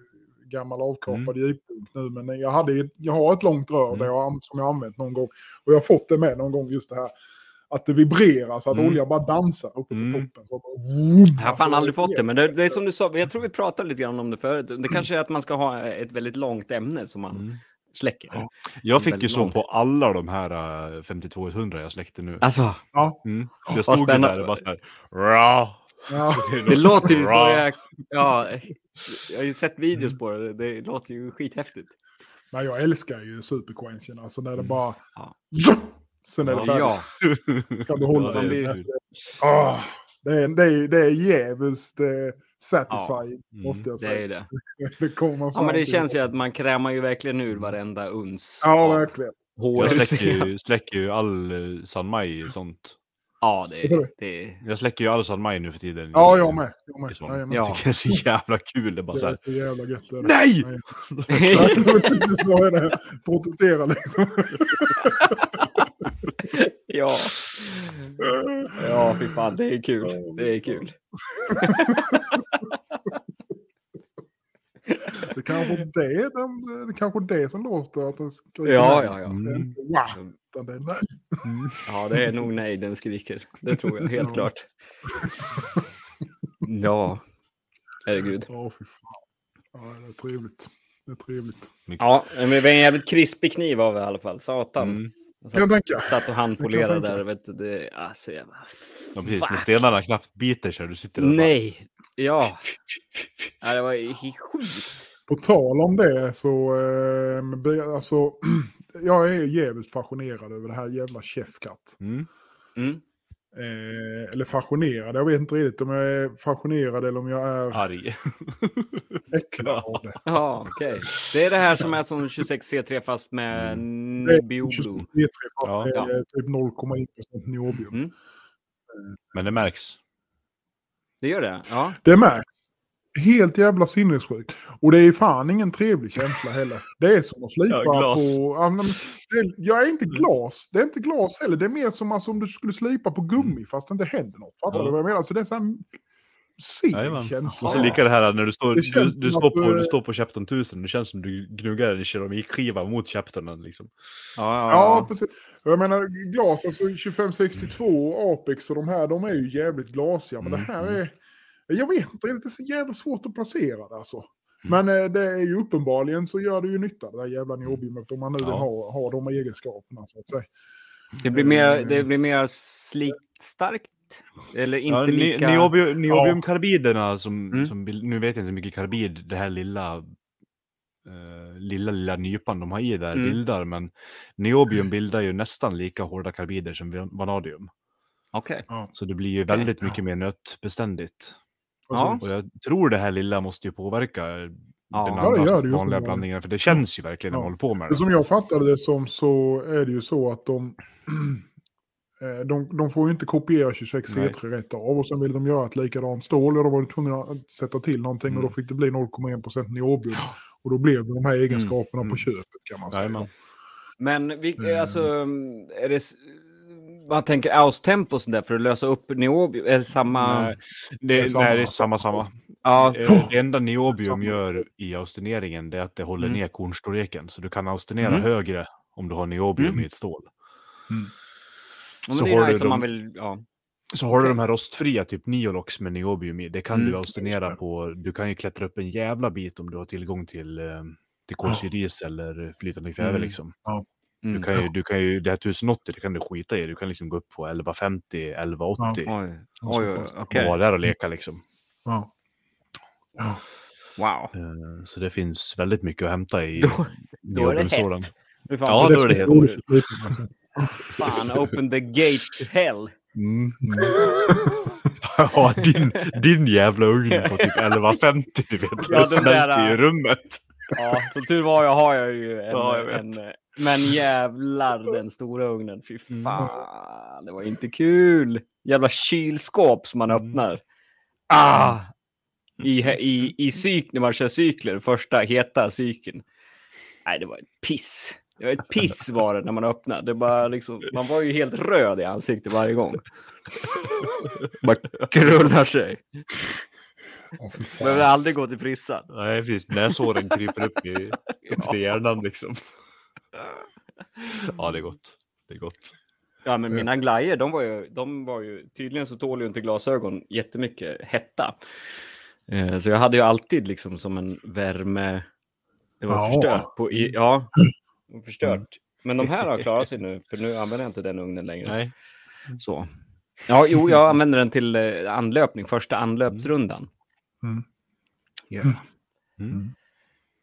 gammal avkapad jeepbunk nu. Men jag, hade, ett- jag har ett långt rör Mm. där jag, som jag har använt någon gång. Och jag har fått det med någon gång just det här. Att det vibrerar så att Mm. oljan bara dansar uppe på Mm. toppen. Så bara, vroom. Jag har fan aldrig fått det, men det, det är som du sa, jag tror vi pratade lite grann om det förut. Det kanske är att man ska ha ett väldigt långt ämne som man Mm. Släcker. Jag fick ju så på alla de här uh, 5200 jag släckte nu. Alltså, Mm. Så jag stod spännande. där och bara såhär... "Ra." Ja. det låter ju så jag, ja, jag har ju sett videos på det, det låter ju skithäftigt. Nej, jag älskar ju superquenchen. Alltså när det bara... Ja. Sen är det färdigt. Ja, Kan du hålla Ja, det Ah, det, är, det, är, det är jävligt eh, satisfying, Mm, måste jag det säga. är det. Det, kommer Ja, fram men det känns ju att man krämar ju verkligen ur varenda uns. Ja, verkligen. hår. Jag släcker ju, släcker ju all uh, San Mai sånt. Ja, det är... Det är... Jag släcker ju all San Mai nu för tiden. Ja, jag med. Jag med. Ja. Jag tycker det är så jävla kul. Det är bara Det så är här. så jävla gött. det. Nej! Nej, så är det. Protestera liksom. ja. Ja, fy fan, det är kul. Det är kul. Det kanske det, det, det kanske det som låter att den skriker Ja, ja, ja. Det är Mm. wow, utan det är nej. Ja, det är nog nej den skriker. Det tror jag helt Ja. klart. Ja. Herregud. Ja, fy fan. Ja, det är trevligt. Det är trevligt. Ja, men det var en jävligt krispig kniv av i alla fall. Satan. Mm. Kan jag tänka. Satt och handpolerade där. Vet du, det, alltså, jävla... Ja, precis. När Fuck. stenarna knappt biter sig. Du sitter där Nej. Ja. ja, det var ju sjukt. På tal om det så, eh, alltså, jag är jävligt fascinerad över det här jävla Chefcat. Bara, mm. Mm. Eh, eller fascinerad, jag vet inte riktigt om jag är fascinerad eller om jag är Arg. äcklad av det. Ja, okej. Det är det här som är som 26C3 fast med Mm. Det är Nebbiolo. 23 fast Ja. det är typ 0,1% niobium. Mm. Men det märks. Det gör det? Ja. Det märks. Helt jävla sinnessjukt. Och det är fan ingen trevlig känsla heller. Det är som att slipa Ja, glas. på... Ja, men det är, jag är inte glas. Det är inte glas heller. Det är mer som alltså, om du skulle slipa på gummi fast det inte händer något. Fattar Ja. du vad jag menar? Så det är så här sen känsla. Och så lika det här när du står, du, du, står på, du- står på Chapton 1000. Det känns som du gnuggar en keramikskiva mot Chaptonen. Liksom. Ja, Ja, precis. Jag menar glas, alltså 2562 och Apex och de här, de är ju jävligt glasiga. Men Mm, det här mm. är, jag vet inte, det är så jävla svårt att placera det alltså. Men eh, det är ju uppenbarligen så gör det ju nytta det där jävla niobiumet om man nu Ja. ha, ha de egenskaperna så att säga. Det blir mer, det blir mer slitstarkt. Eller inte Ja, ni- lika... Niobium, niobiumkarbiderna som, Mm. som, nu vet jag inte hur mycket karbid det här lilla eh, lilla, lilla nypan de har i där Mm. bildar, men niobium bildar ju nästan lika hårda karbider som van- vanadium. Okej. Så det blir ju väldigt mycket mer nötbeständigt. Ja. Och jag tror det här lilla måste ju påverka Ja. den Ja, det andra gör det vanliga blandningen, för det känns ju verkligen när Ja. man håller på med Det som jag fattade det som så är det ju så att de, eh, de, de får ju inte kopiera 26 Nej. C3 rätt av och sen vill de göra ett likadant stål och då var de tvungna att sätta till någonting och då Mm. fick det bli 0,1% niobium. Och då blev det de här egenskaperna Mm. på köpet kan man säga. Men vi, Mm. alltså, är det... Man tänker austempo där för att lösa upp niobium? Är det samma... Nej. Det Det, är samma. nej, det är samma, samma. Ja, Eh, Det enda niobium Samma. gör i austineringen det är att det håller Mm. ner kornstorleken. Så du kan austinera Mm. högre om du har niobium Mm. i ett stål. ja, men så det är har du nice dem- vill... Ja. Så har du Okej. de här rostfria, typ Niolox med niobium i. Det kan Mm. du austinera på. Du kan ju klättra upp en jävla bit om du har tillgång till, eh, till kolsyris eller flytande kväve. Mm. Liksom. Mm. Du kan ju, du kan ju, det här 1080 det kan du skita i. Du kan liksom gå upp på 1150, 1180. Oj, Ja, oj, så oj, pass. okej. Och vara där och leka liksom. Ja. Wow. Eh, Så det finns väldigt mycket att hämta i Då- då är det fan, Ja, då är det lite, alltså. fan, open the gate to hell. Mm. ja, din, din jävla ugn på typ 1150, du vet. Ja, Ja, den smälter ju i rummet. Ja, som tur var jag har jag ju en, Ja, jag en men jävlar den stora ugnen. Fy Mm. fan, det var inte kul. Jävla kylskåp som man Mm. öppnar. Ah! I, i, i cyk, när man kör cykler, första heta cykeln. Nej, det var ett piss. Det var ett piss var det när man öppnade. Det bara liksom, man var ju helt röd i ansiktet varje gång. Bara krullar sig. Fan. Behöver aldrig gå till frissan. Nej, precis. Näshåren kryper upp i, upp i hjärnan liksom. Ja, det är gott. Det är gott. Ja, men mina glajjor, de var ju, de var ju, tydligen så tål ju inte glasögon jättemycket hetta. Eh, så jag hade ju alltid liksom som en värme, det var Ja. förstört. På, i, ja, förstört. Men de här har klarat sig nu, för nu använder jag inte den ugnen längre. Nej. Så. Ja, jo, jag använder den till eh, anlöpning, första anlöpsrundan. Mm. Ja. Mm.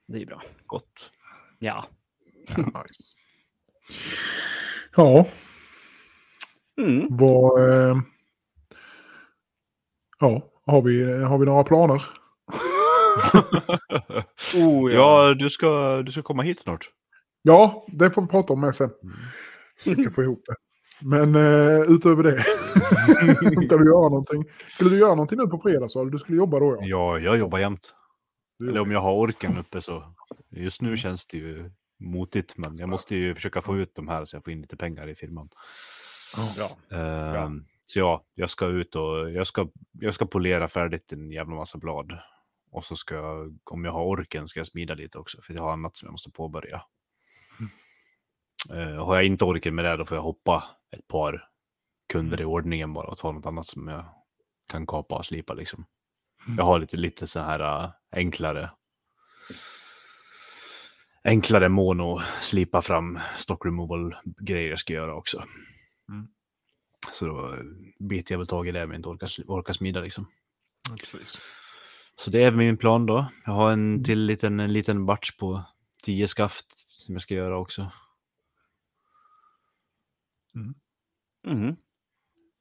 Det är bra. Gott. Ja. Nice. Ja, Mm. vad... Eh, ja, har vi, har vi några planer? Oh, Ja, du ska, du ska komma hit snart. Ja, det får vi prata om med sen. Mm. Försöka få ihop det. Men eh, utöver det, ska du göra någonting? Skulle du göra någonting nu på fredag så? Du skulle jobba då ja. Ja, jag jobbar jämt. Du, Eller om jag har orken uppe så. Just nu känns det ju motigt, men jag måste ju försöka få ut de här så jag får in lite pengar i firman. Bra. Ehm, Så ja, jag ska ut och jag ska, jag ska polera färdigt en jävla massa blad. Och så ska jag, om jag har orken, ska jag smida lite också, för jag har annat som jag måste påbörja. Eh, har jag inte orken med det, då får jag hoppa ett par kunder i ordningen bara och ta något annat som jag kan kapa och slipa liksom. Jag har lite, lite så här äh, enklare. Enklare mono, slipa fram stock removal grejer jag ska göra också. Mm. Så då äh, biter jag väl tag i det men inte orkar, orkar smida liksom. Ja. Så det är min plan då. Jag har en Mm. till liten, en liten batch på 10 skaft som jag ska göra också. Mhm.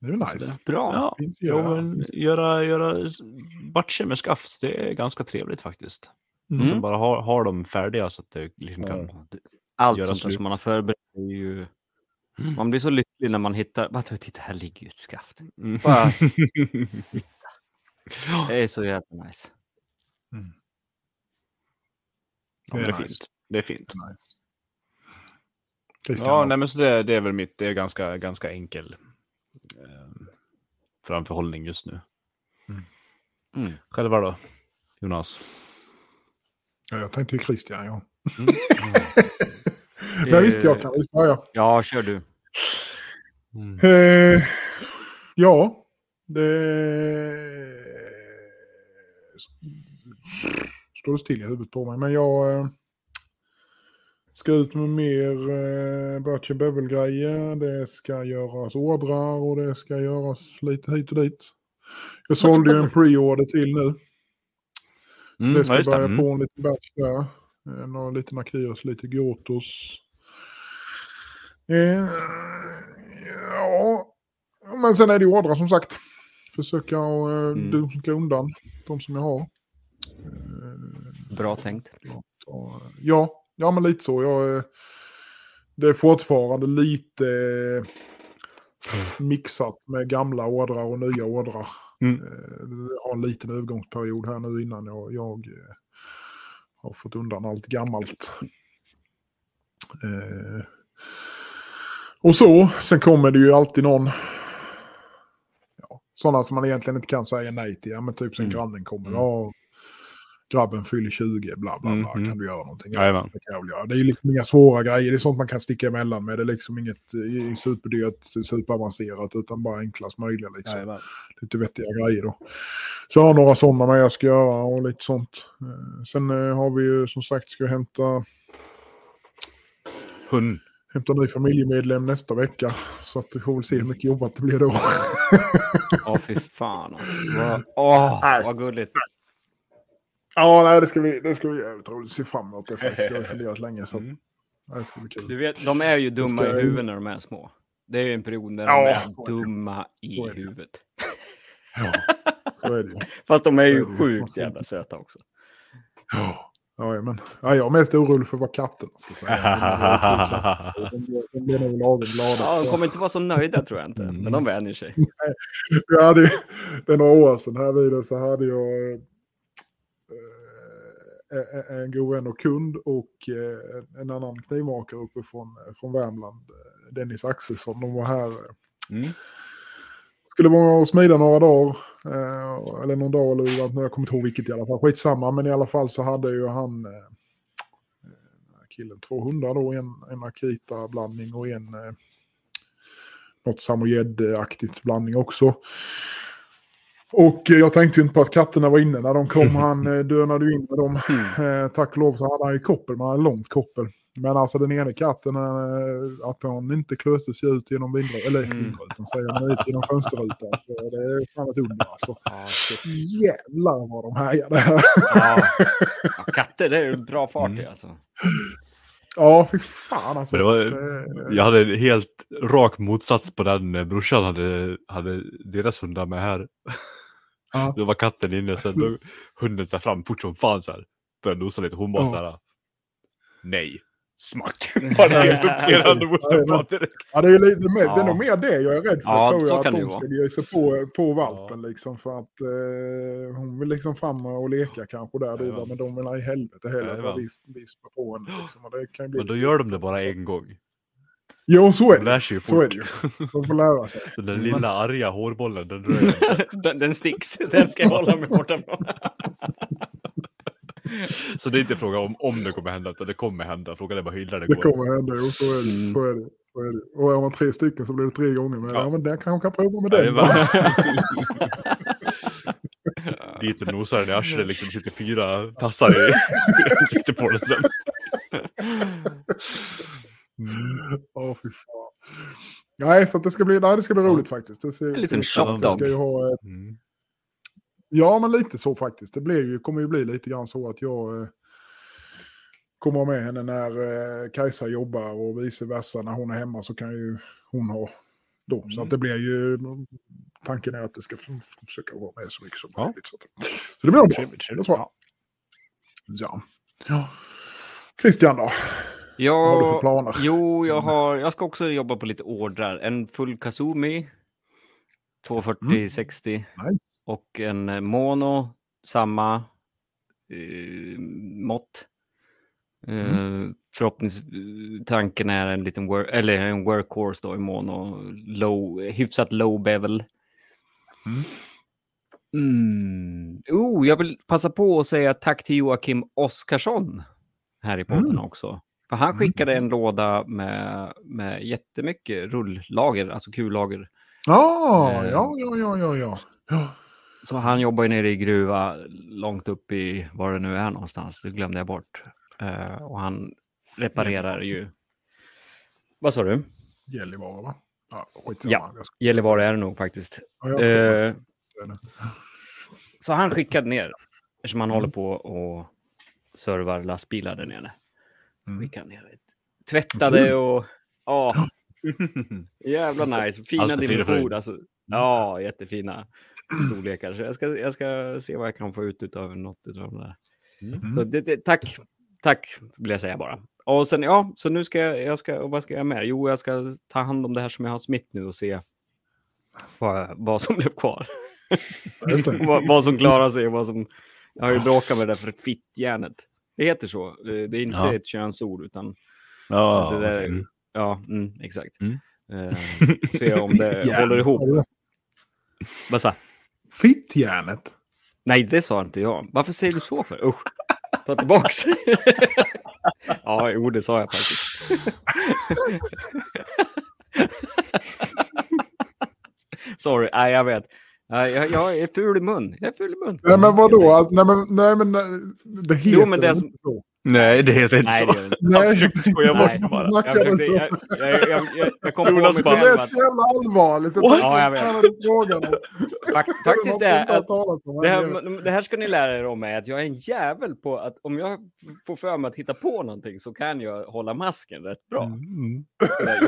Det är ju nice. Bra. Ja, ja, göra. men göra, göra batcher med skaft, det är ganska trevligt faktiskt. Mm. Som bara har, har dem färdiga så att det liksom kan... Det- Allt Göra sånt slut. som man har förberett är ju... Mm. Man blir så lycklig när man hittar... Bara, titta, här ligger ju ett skaft. Mm. Bara, det är så jävla nice. Ja, Det det är är nice. fint. Det är fint. nice. Christian, Ja, nej, men så det, det är väl mitt, det är ganska, ganska enkel eh, framförhållning just nu. Mm. Själva då, Jonas? Ja, jag tänkte ju Christian, ja. Mm. Nej, visst, jag kan visst börja. Ja, kör du. Mm. Eh, ja, det... Står det still i huvudet på mig, men jag eh, ska ut med mer eh, Birch Bevel-grejer. Det ska göras ordrar och det ska göras lite hit och dit. Jag sålde ju en pre-order till nu. Mm, det ja, ska det. börja Mm. på en liten batch där. Eh, Några lite Nakiros, lite Gotos. Eh, ja, men sen är det ordrar som sagt. Försöka att eh, Mm. dunka undan de som jag har. Eh, Bra tänkt. ja, ja, men lite så. Jag, det är fortfarande lite mixat med gamla ordrar och nya ordrar. Mm. Eh, Jag har en liten övergångsperiod här nu innan jag, jag eh, har fått undan allt gammalt. Eh, och så, sen kommer det ju alltid någon, sådana som man egentligen inte kan säga nej till. Ja, men typ sen Mm. grannen kommer, Mm. ja, grabben fyller 20, bla bla bla, Mhm. kan du göra någonting? Det kan jag göra. Det är ju liksom inga svåra grejer, det är sånt man kan sticka emellan med. Det är liksom inget eh, superdyrt, superavancerat, utan bara enklast möjliga liksom Jajamän. lite vettiga grejer då. Så jag har några sådana med jag ska göra och lite sånt. Eh, Sen eh, har vi ju som sagt ska hämta, Hund. hämta ny familjemedlem nästa vecka. Så att vi får väl se hur mycket jobbat det blir då. Åh, fy fan alltså. Åh, Nej. vad gulligt. Ja, nej, det ska vi, det ska vi jävligt roligt se fram emot. Det faktiskt. Jag har funderat länge så Mm. det ska bli kul. Du vet, de är ju dumma i jag- huvudet när de är små. Det är ju en period när Ja, de är dumma i är huvudet. Ja, så är det ju. Fast de är ju är sjukt jävla söta också. Ja, ja, men, ja, jag är mest orolig för vad katterna ska säga. De blir- nog lagom glada. Ja, de kommer inte vara så nöjda tror jag inte. Mm. Men de vänjer sig. Jag hade, det är några år sedan här vid det så hade jag en god vän och kund och eh, en annan knivmakare uppe från, från Värmland, eh, Dennis Axelsson. De var här. eh, Mm. Skulle vara och smida några dagar. Eh, eller någon dag eller vad, jag kommer inte ihåg vilket i alla fall. Skitsamma, men i alla fall så hade ju han eh, eh, killen två hundar då. En, en Akita-blandning och en eh, något samojed-aktigt blandning också. Och eh, jag tänkte ju inte på att katterna var inne när de kom. Han eh, dönade ju in med dem. Eh, tack och lov så hade han ju koppel, man hade långt koppel. Men alltså den ena katten, att hon inte klöste sig ut genom vindrutan, eller Mm. vindrutan säger man, ut genom fönsterrutan. Så det är fan ett under alltså. Ja. Jävlar vad de härjade här. ja. ja, katter det är ju bra fart Mm. alltså. Ja, fy fan alltså. Men det var, jag hade en helt rak motsats på den brorsan hade, hade deras hundar med här. Ja. Då var katten inne, sen då hunden så här fram fort som fan så här. Började nosa lite, hon bara Ja. så här. Nej. Smack! Bara rev upp hela på direkt. Ja, det är, ju lite mer, det är Ja. nog mer det jag är rädd för. Ja, tror så jag, kan att det ju de vara. ska ge sig på, på valpen liksom. För att eh, hon vill liksom fram och leka kanske där. Då, Jajamän. men de vill ha i helvete heller vad vi vispar på henne. Liksom. Och det kan ju bli Men då gör de det bara en gång. Jo, så är De det. lär sig ju Så är fort. det ju. De får lära sig. Den lilla arga hårbollen, den rör den, den sticks. Den ska jag hålla mig borta från. Så det är inte fråga om om det kommer hända, utan det kommer hända. Frågan är bara hur illa det Det går. kommer hända. Jo, så är det. Mm. Så är det. Så är det. Och har man tre stycken så blir det tre gånger. Men, Ja. ja. men den kanske kan prova med Ja, den. det dit och nosar den i arslet. Liksom sitter fyra tassar i ansiktet på den sen. Åh, fy fan. Nej, så det ska bli, nej, det ska bli roligt faktiskt. Det ser, En liten shopdog. ett, Mm. Ja, men lite så faktiskt. Det blir ju, kommer ju bli lite grann så att jag eh, kommer med henne när eh, Kajsa jobbar och vice versa. När hon är hemma så kan ju hon ha då. Så Mm. att det blir ju, tanken är att det ska försöka vara med så mycket som Ja. möjligt. Så, att, så det blir nog bra. Trevligt, trevligt. Det tror jag. Ja. ja. Christian då? Vad har du för Ja, planer? jo, jag, har, jag ska också jobba på lite ordrar. En full Kazumi, 240-60 Nice. och en eh, mono, samma eh, mått. Eh, Förhoppningsvis, tanken är en liten work, eller en workhorse då i mono, low, hyfsat low bevel. Mm. Mm. Oh, jag vill passa på att säga tack till Joakim Oskarsson här i podden Mm. också. För han Mm. skickade en låda med, med jättemycket rulllager, alltså kullager. Ja, Eh. ja, ja, ja, ja, ja. ja. Så han jobbar ju nere i gruva långt upp i var det nu är någonstans. Det glömde jag bort. Eh, och han reparerar ju. Vad sa du? Gällivare va? Ja. Ja. Ska- Gällivare är det nog faktiskt. Ja. Eh, så han skickade ner. Eftersom han Mm. håller på och servar lastbilar där nere. Mm. skickade ner ett. Tvättade och... Ja, jävla nice. Fina dimensioner. Alltså, ja, jättefina storlekar. Så jag ska, jag ska se vad jag kan få ut av något av de där. Mm. Så det, det, tack, tack vill jag säga bara. Och sen, ja, så nu ska jag, jag ska, vad ska jag med? Jo, jag ska ta hand om det här som jag har smitt nu och se vad, vad som blev kvar. Vad, vad som klarar sig och vad som... Jag har ju bråkat med det där för fittjärnet. Det heter så. Det det är inte Ja. ett könsord, utan Ja, det där, okej. ja, mm, exakt. Mm. Eh, se om det håller ihop. Vad sa Fittjärnet? Nej, det sa inte jag. Varför säger du så för? Usch. Ta tillbaks. ja, jo, det sa jag faktiskt. Sorry, nej, jag vet. Nej, Jag, jag är ful i mun. Jag är ful i mun. Nej men vadå? Alltså, nej, men, nej men eh, det heter Jo, men det är inte så. Nej, det heter inte Nej, så. det inte. Nej, försökte skoja bort det bara. Jag, försökte, jag, jag, jag, jag, jag kom på mig Jonas Det lät så jävla allvarligt. What? Ja, jag vet. faktiskt det är att det här, det här ska ni lära er om är att jag är en jävel på att om jag får för mig att hitta på någonting så kan jag hålla masken rätt bra. Mm.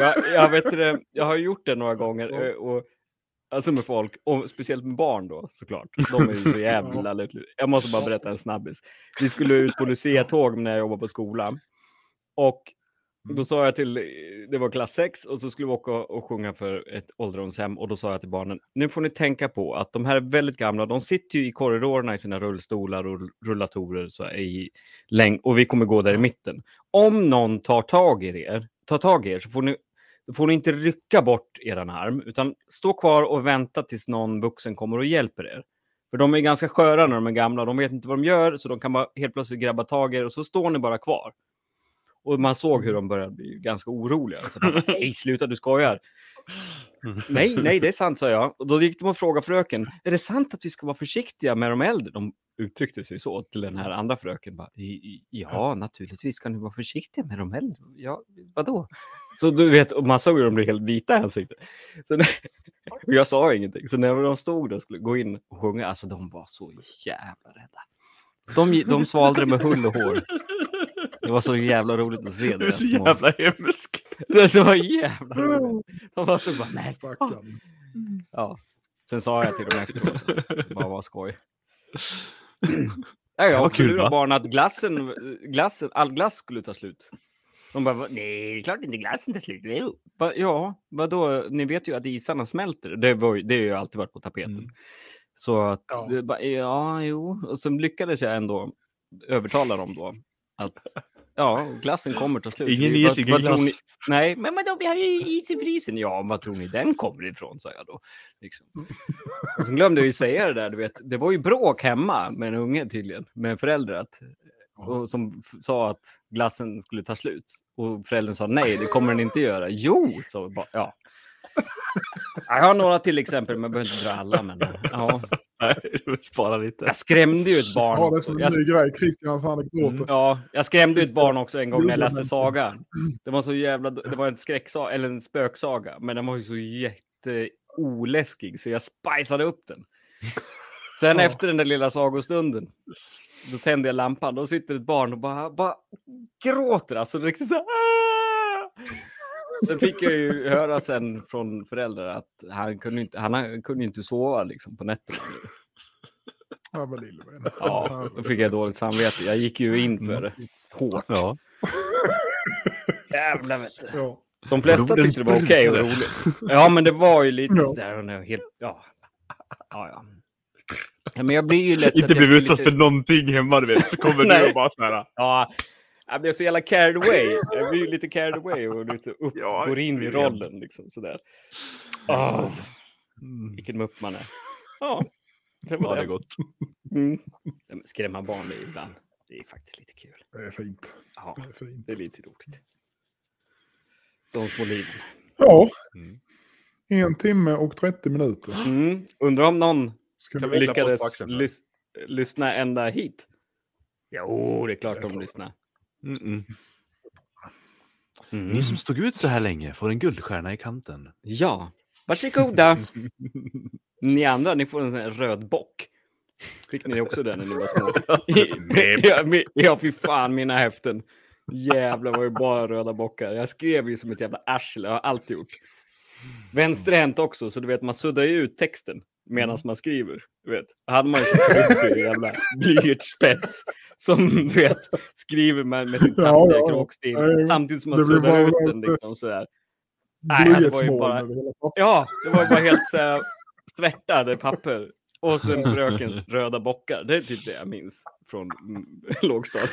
Jag, jag, vet det, jag har gjort det några gånger. eh, Och, alltså med folk, och speciellt med barn då såklart. De är ju så jävla lyckliga. Jag måste bara berätta en snabbis. Vi skulle ut på Lucia-tåg när jag jobbade på skolan. Och då sa jag till, det var klass 6 och så skulle vi åka och sjunga för ett ålderdomshem och då sa jag till barnen, nu får ni tänka på att de här är väldigt gamla, de sitter ju i korridorerna i sina rullstolar och rullatorer så i läng och vi kommer gå där i mitten. Om någon tar tag i er, tar tag i er så får ni, då får ni inte rycka bort eran arm utan stå kvar och vänta tills någon vuxen kommer och hjälper er. För de är ganska sköra när de är gamla, de vet inte vad de gör så de kan bara helt plötsligt grabba tag i er och så står ni bara kvar. Och man såg hur de började bli ganska oroliga. Så bara, nej, sluta, du skojar. nej, nej, det är sant, sa jag. Och då gick de och frågade fröken, är det sant att vi ska vara försiktiga med de äldre? De uttryckte sig så till den här andra fröken. Bara, "I- i- ja, naturligtvis ska ni vara försiktiga med de äldre. Ja, vadå? Så du vet, och man såg hur de blev helt vita i ansiktet. Så när, jag sa ingenting. Så när de stod där och skulle gå in och sjunga, alltså de var så jävla rädda. De, de svalde det med hull och hår. Det var så jävla roligt att se Du är så små- jävla hemsk. Det var så jävla roligt. De var så bara, nej. Ja. Sen sa jag till dem efteråt, att det bara var skoj. Ja, jag Vad kul, va? barn att glassen, glassen, all glass skulle ta slut. De bara, "Va- nej, det är klart inte glassen tar slut. Jo." Ba, Ja, vadå? Ni vet ju att isarna smälter. Det, var, ju- det har ju alltid varit på tapeten. Mm. Så att, Ja. ja. Bara, ja, jo. Och så lyckades jag ändå övertala dem då att ja, glassen kommer ta slut. Ingen is, ingen glass. ni- Nej, men vadå, vi har ju is i frysen. Ja, vad tror ni den kommer ifrån, sa jag då. Liksom. Och så glömde jag ju säga det där, du vet. Det var ju bråk hemma med en unge tydligen, med en förälder att, och som sa att glassen skulle ta slut. Och föräldern sa nej, det kommer den inte göra. Jo, så bara, ja. Jag har några till exempel, men jag behöver inte dra alla. Men, ja. Nej, spara lite. Jag skrämde ju ett barn Ja, det är som Jag, en ny grej. Christians anekdoter. ja, jag skrämde ju ett barn också en gång när jag läste saga. Det var så jävla... Det var en skräcksaga, eller en spöksaga. Men den var ju så jätte oläskig så jag spiceade upp den. Sen Ja. efter den där lilla sagostunden, då tände jag lampan. Då sitter ett barn och bara, bara gråter. Alltså riktigt så här! Sen fick jag ju höra sen från föräldrar att han kunde inte, han kunde inte sova liksom på nätterna. Ja, men lille vän. Ja, då fick jag dåligt samvete. Jag gick ju in för det hårt. Ja. Jävlar vet du. Ja. De flesta Och tyckte det var okej och sprutade. roligt. Ja, men det var ju lite Ja. där och nu, helt, ja. Ja, ja. ja. Men jag blir ju lätt... Inte blir utsatt lite- för någonting hemma du vet, så kommer du och bara så här. Ja, jag blev så jävla carried away. Jag blir ju lite carried away och lite upp, Ja, går in i rollen liksom sådär. Oh, vilken mupp man är. Ja, det var Ja, det är gott. Mm. Skrämma barn det är ibland. Det är faktiskt lite kul. Det är fint. Ja, Det är fint. det är lite roligt. De små liven. Ja. Mm. En timme och 30 minuter. Mm. Undrar om någon Ska lyckades lys lyssna ända hit. Jo, det är klart de lyssnar. Mm. Ni som stod ut så här länge får en guldstjärna i kanten. Ja, varsågoda. Ni andra, ni får en sån här röd bock. Fick ni också den när ni var små? ja, fy fan, mina häften. Jävlar var ju bara röda bockar. Jag skrev ju som ett jävla arsle, jag har alltid gjort. Vänsterhänt också, så du vet, man suddar ju ut texten medan man skriver. Du vet, hade man ju klumpig jävla blyertsspets som du vet, skriver man med sin Ja, samtidiga ja. kråkstil Nej, samtidigt som man suddar ut en den sån- liksom sådär. Nej, det var ju bara-. Ja, det var ju bara helt så här, svärtade papper. Och sen frökens röda bockar. Det är typ det jag minns från mm, lågstadiet.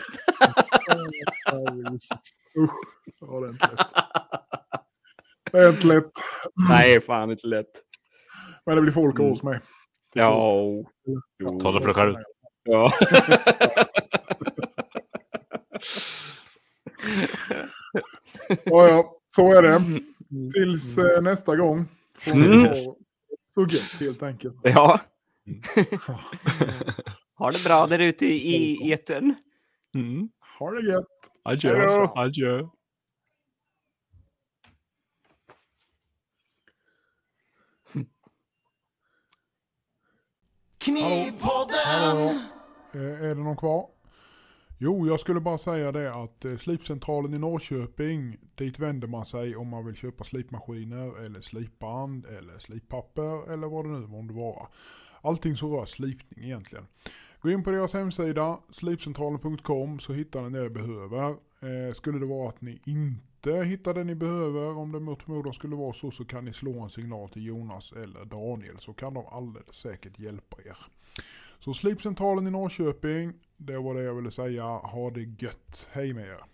Ja. Usch. Ja, det är inte lätt. Det är inte lätt. Nej, fan inte lätt. Men det blir folk Mm. hos mig. Ja, Jo. Ta det för dig själv. ja. Ja, ja, så är det. Tills eh, nästa gång. Får ni Mm. ha Så gött helt enkelt. ja. Ha det bra där ute i i etern. Mm. Ha det gött. Adjö. Hejdå. Knivpodden! Hallå. Hallå. Eh, är det någon kvar? Jo, jag skulle bara säga det att eh, slipcentralen i Norrköping, dit vänder man sig om man vill köpa slipmaskiner eller slipband eller slippapper eller vad det nu månde vara. Allting som rör slipning egentligen. Gå in på deras hemsida, slipcentralen.com, så hittar ni det ni behöver. Eh, skulle det vara att ni inte inte hittar det ni behöver, om det mot förmodan skulle vara så, så kan ni slå en signal till Jonas eller Daniel, så kan de alldeles säkert hjälpa er. Så Slipcentralen i Norrköping, det var det jag ville säga. Ha det gött. Hej med er.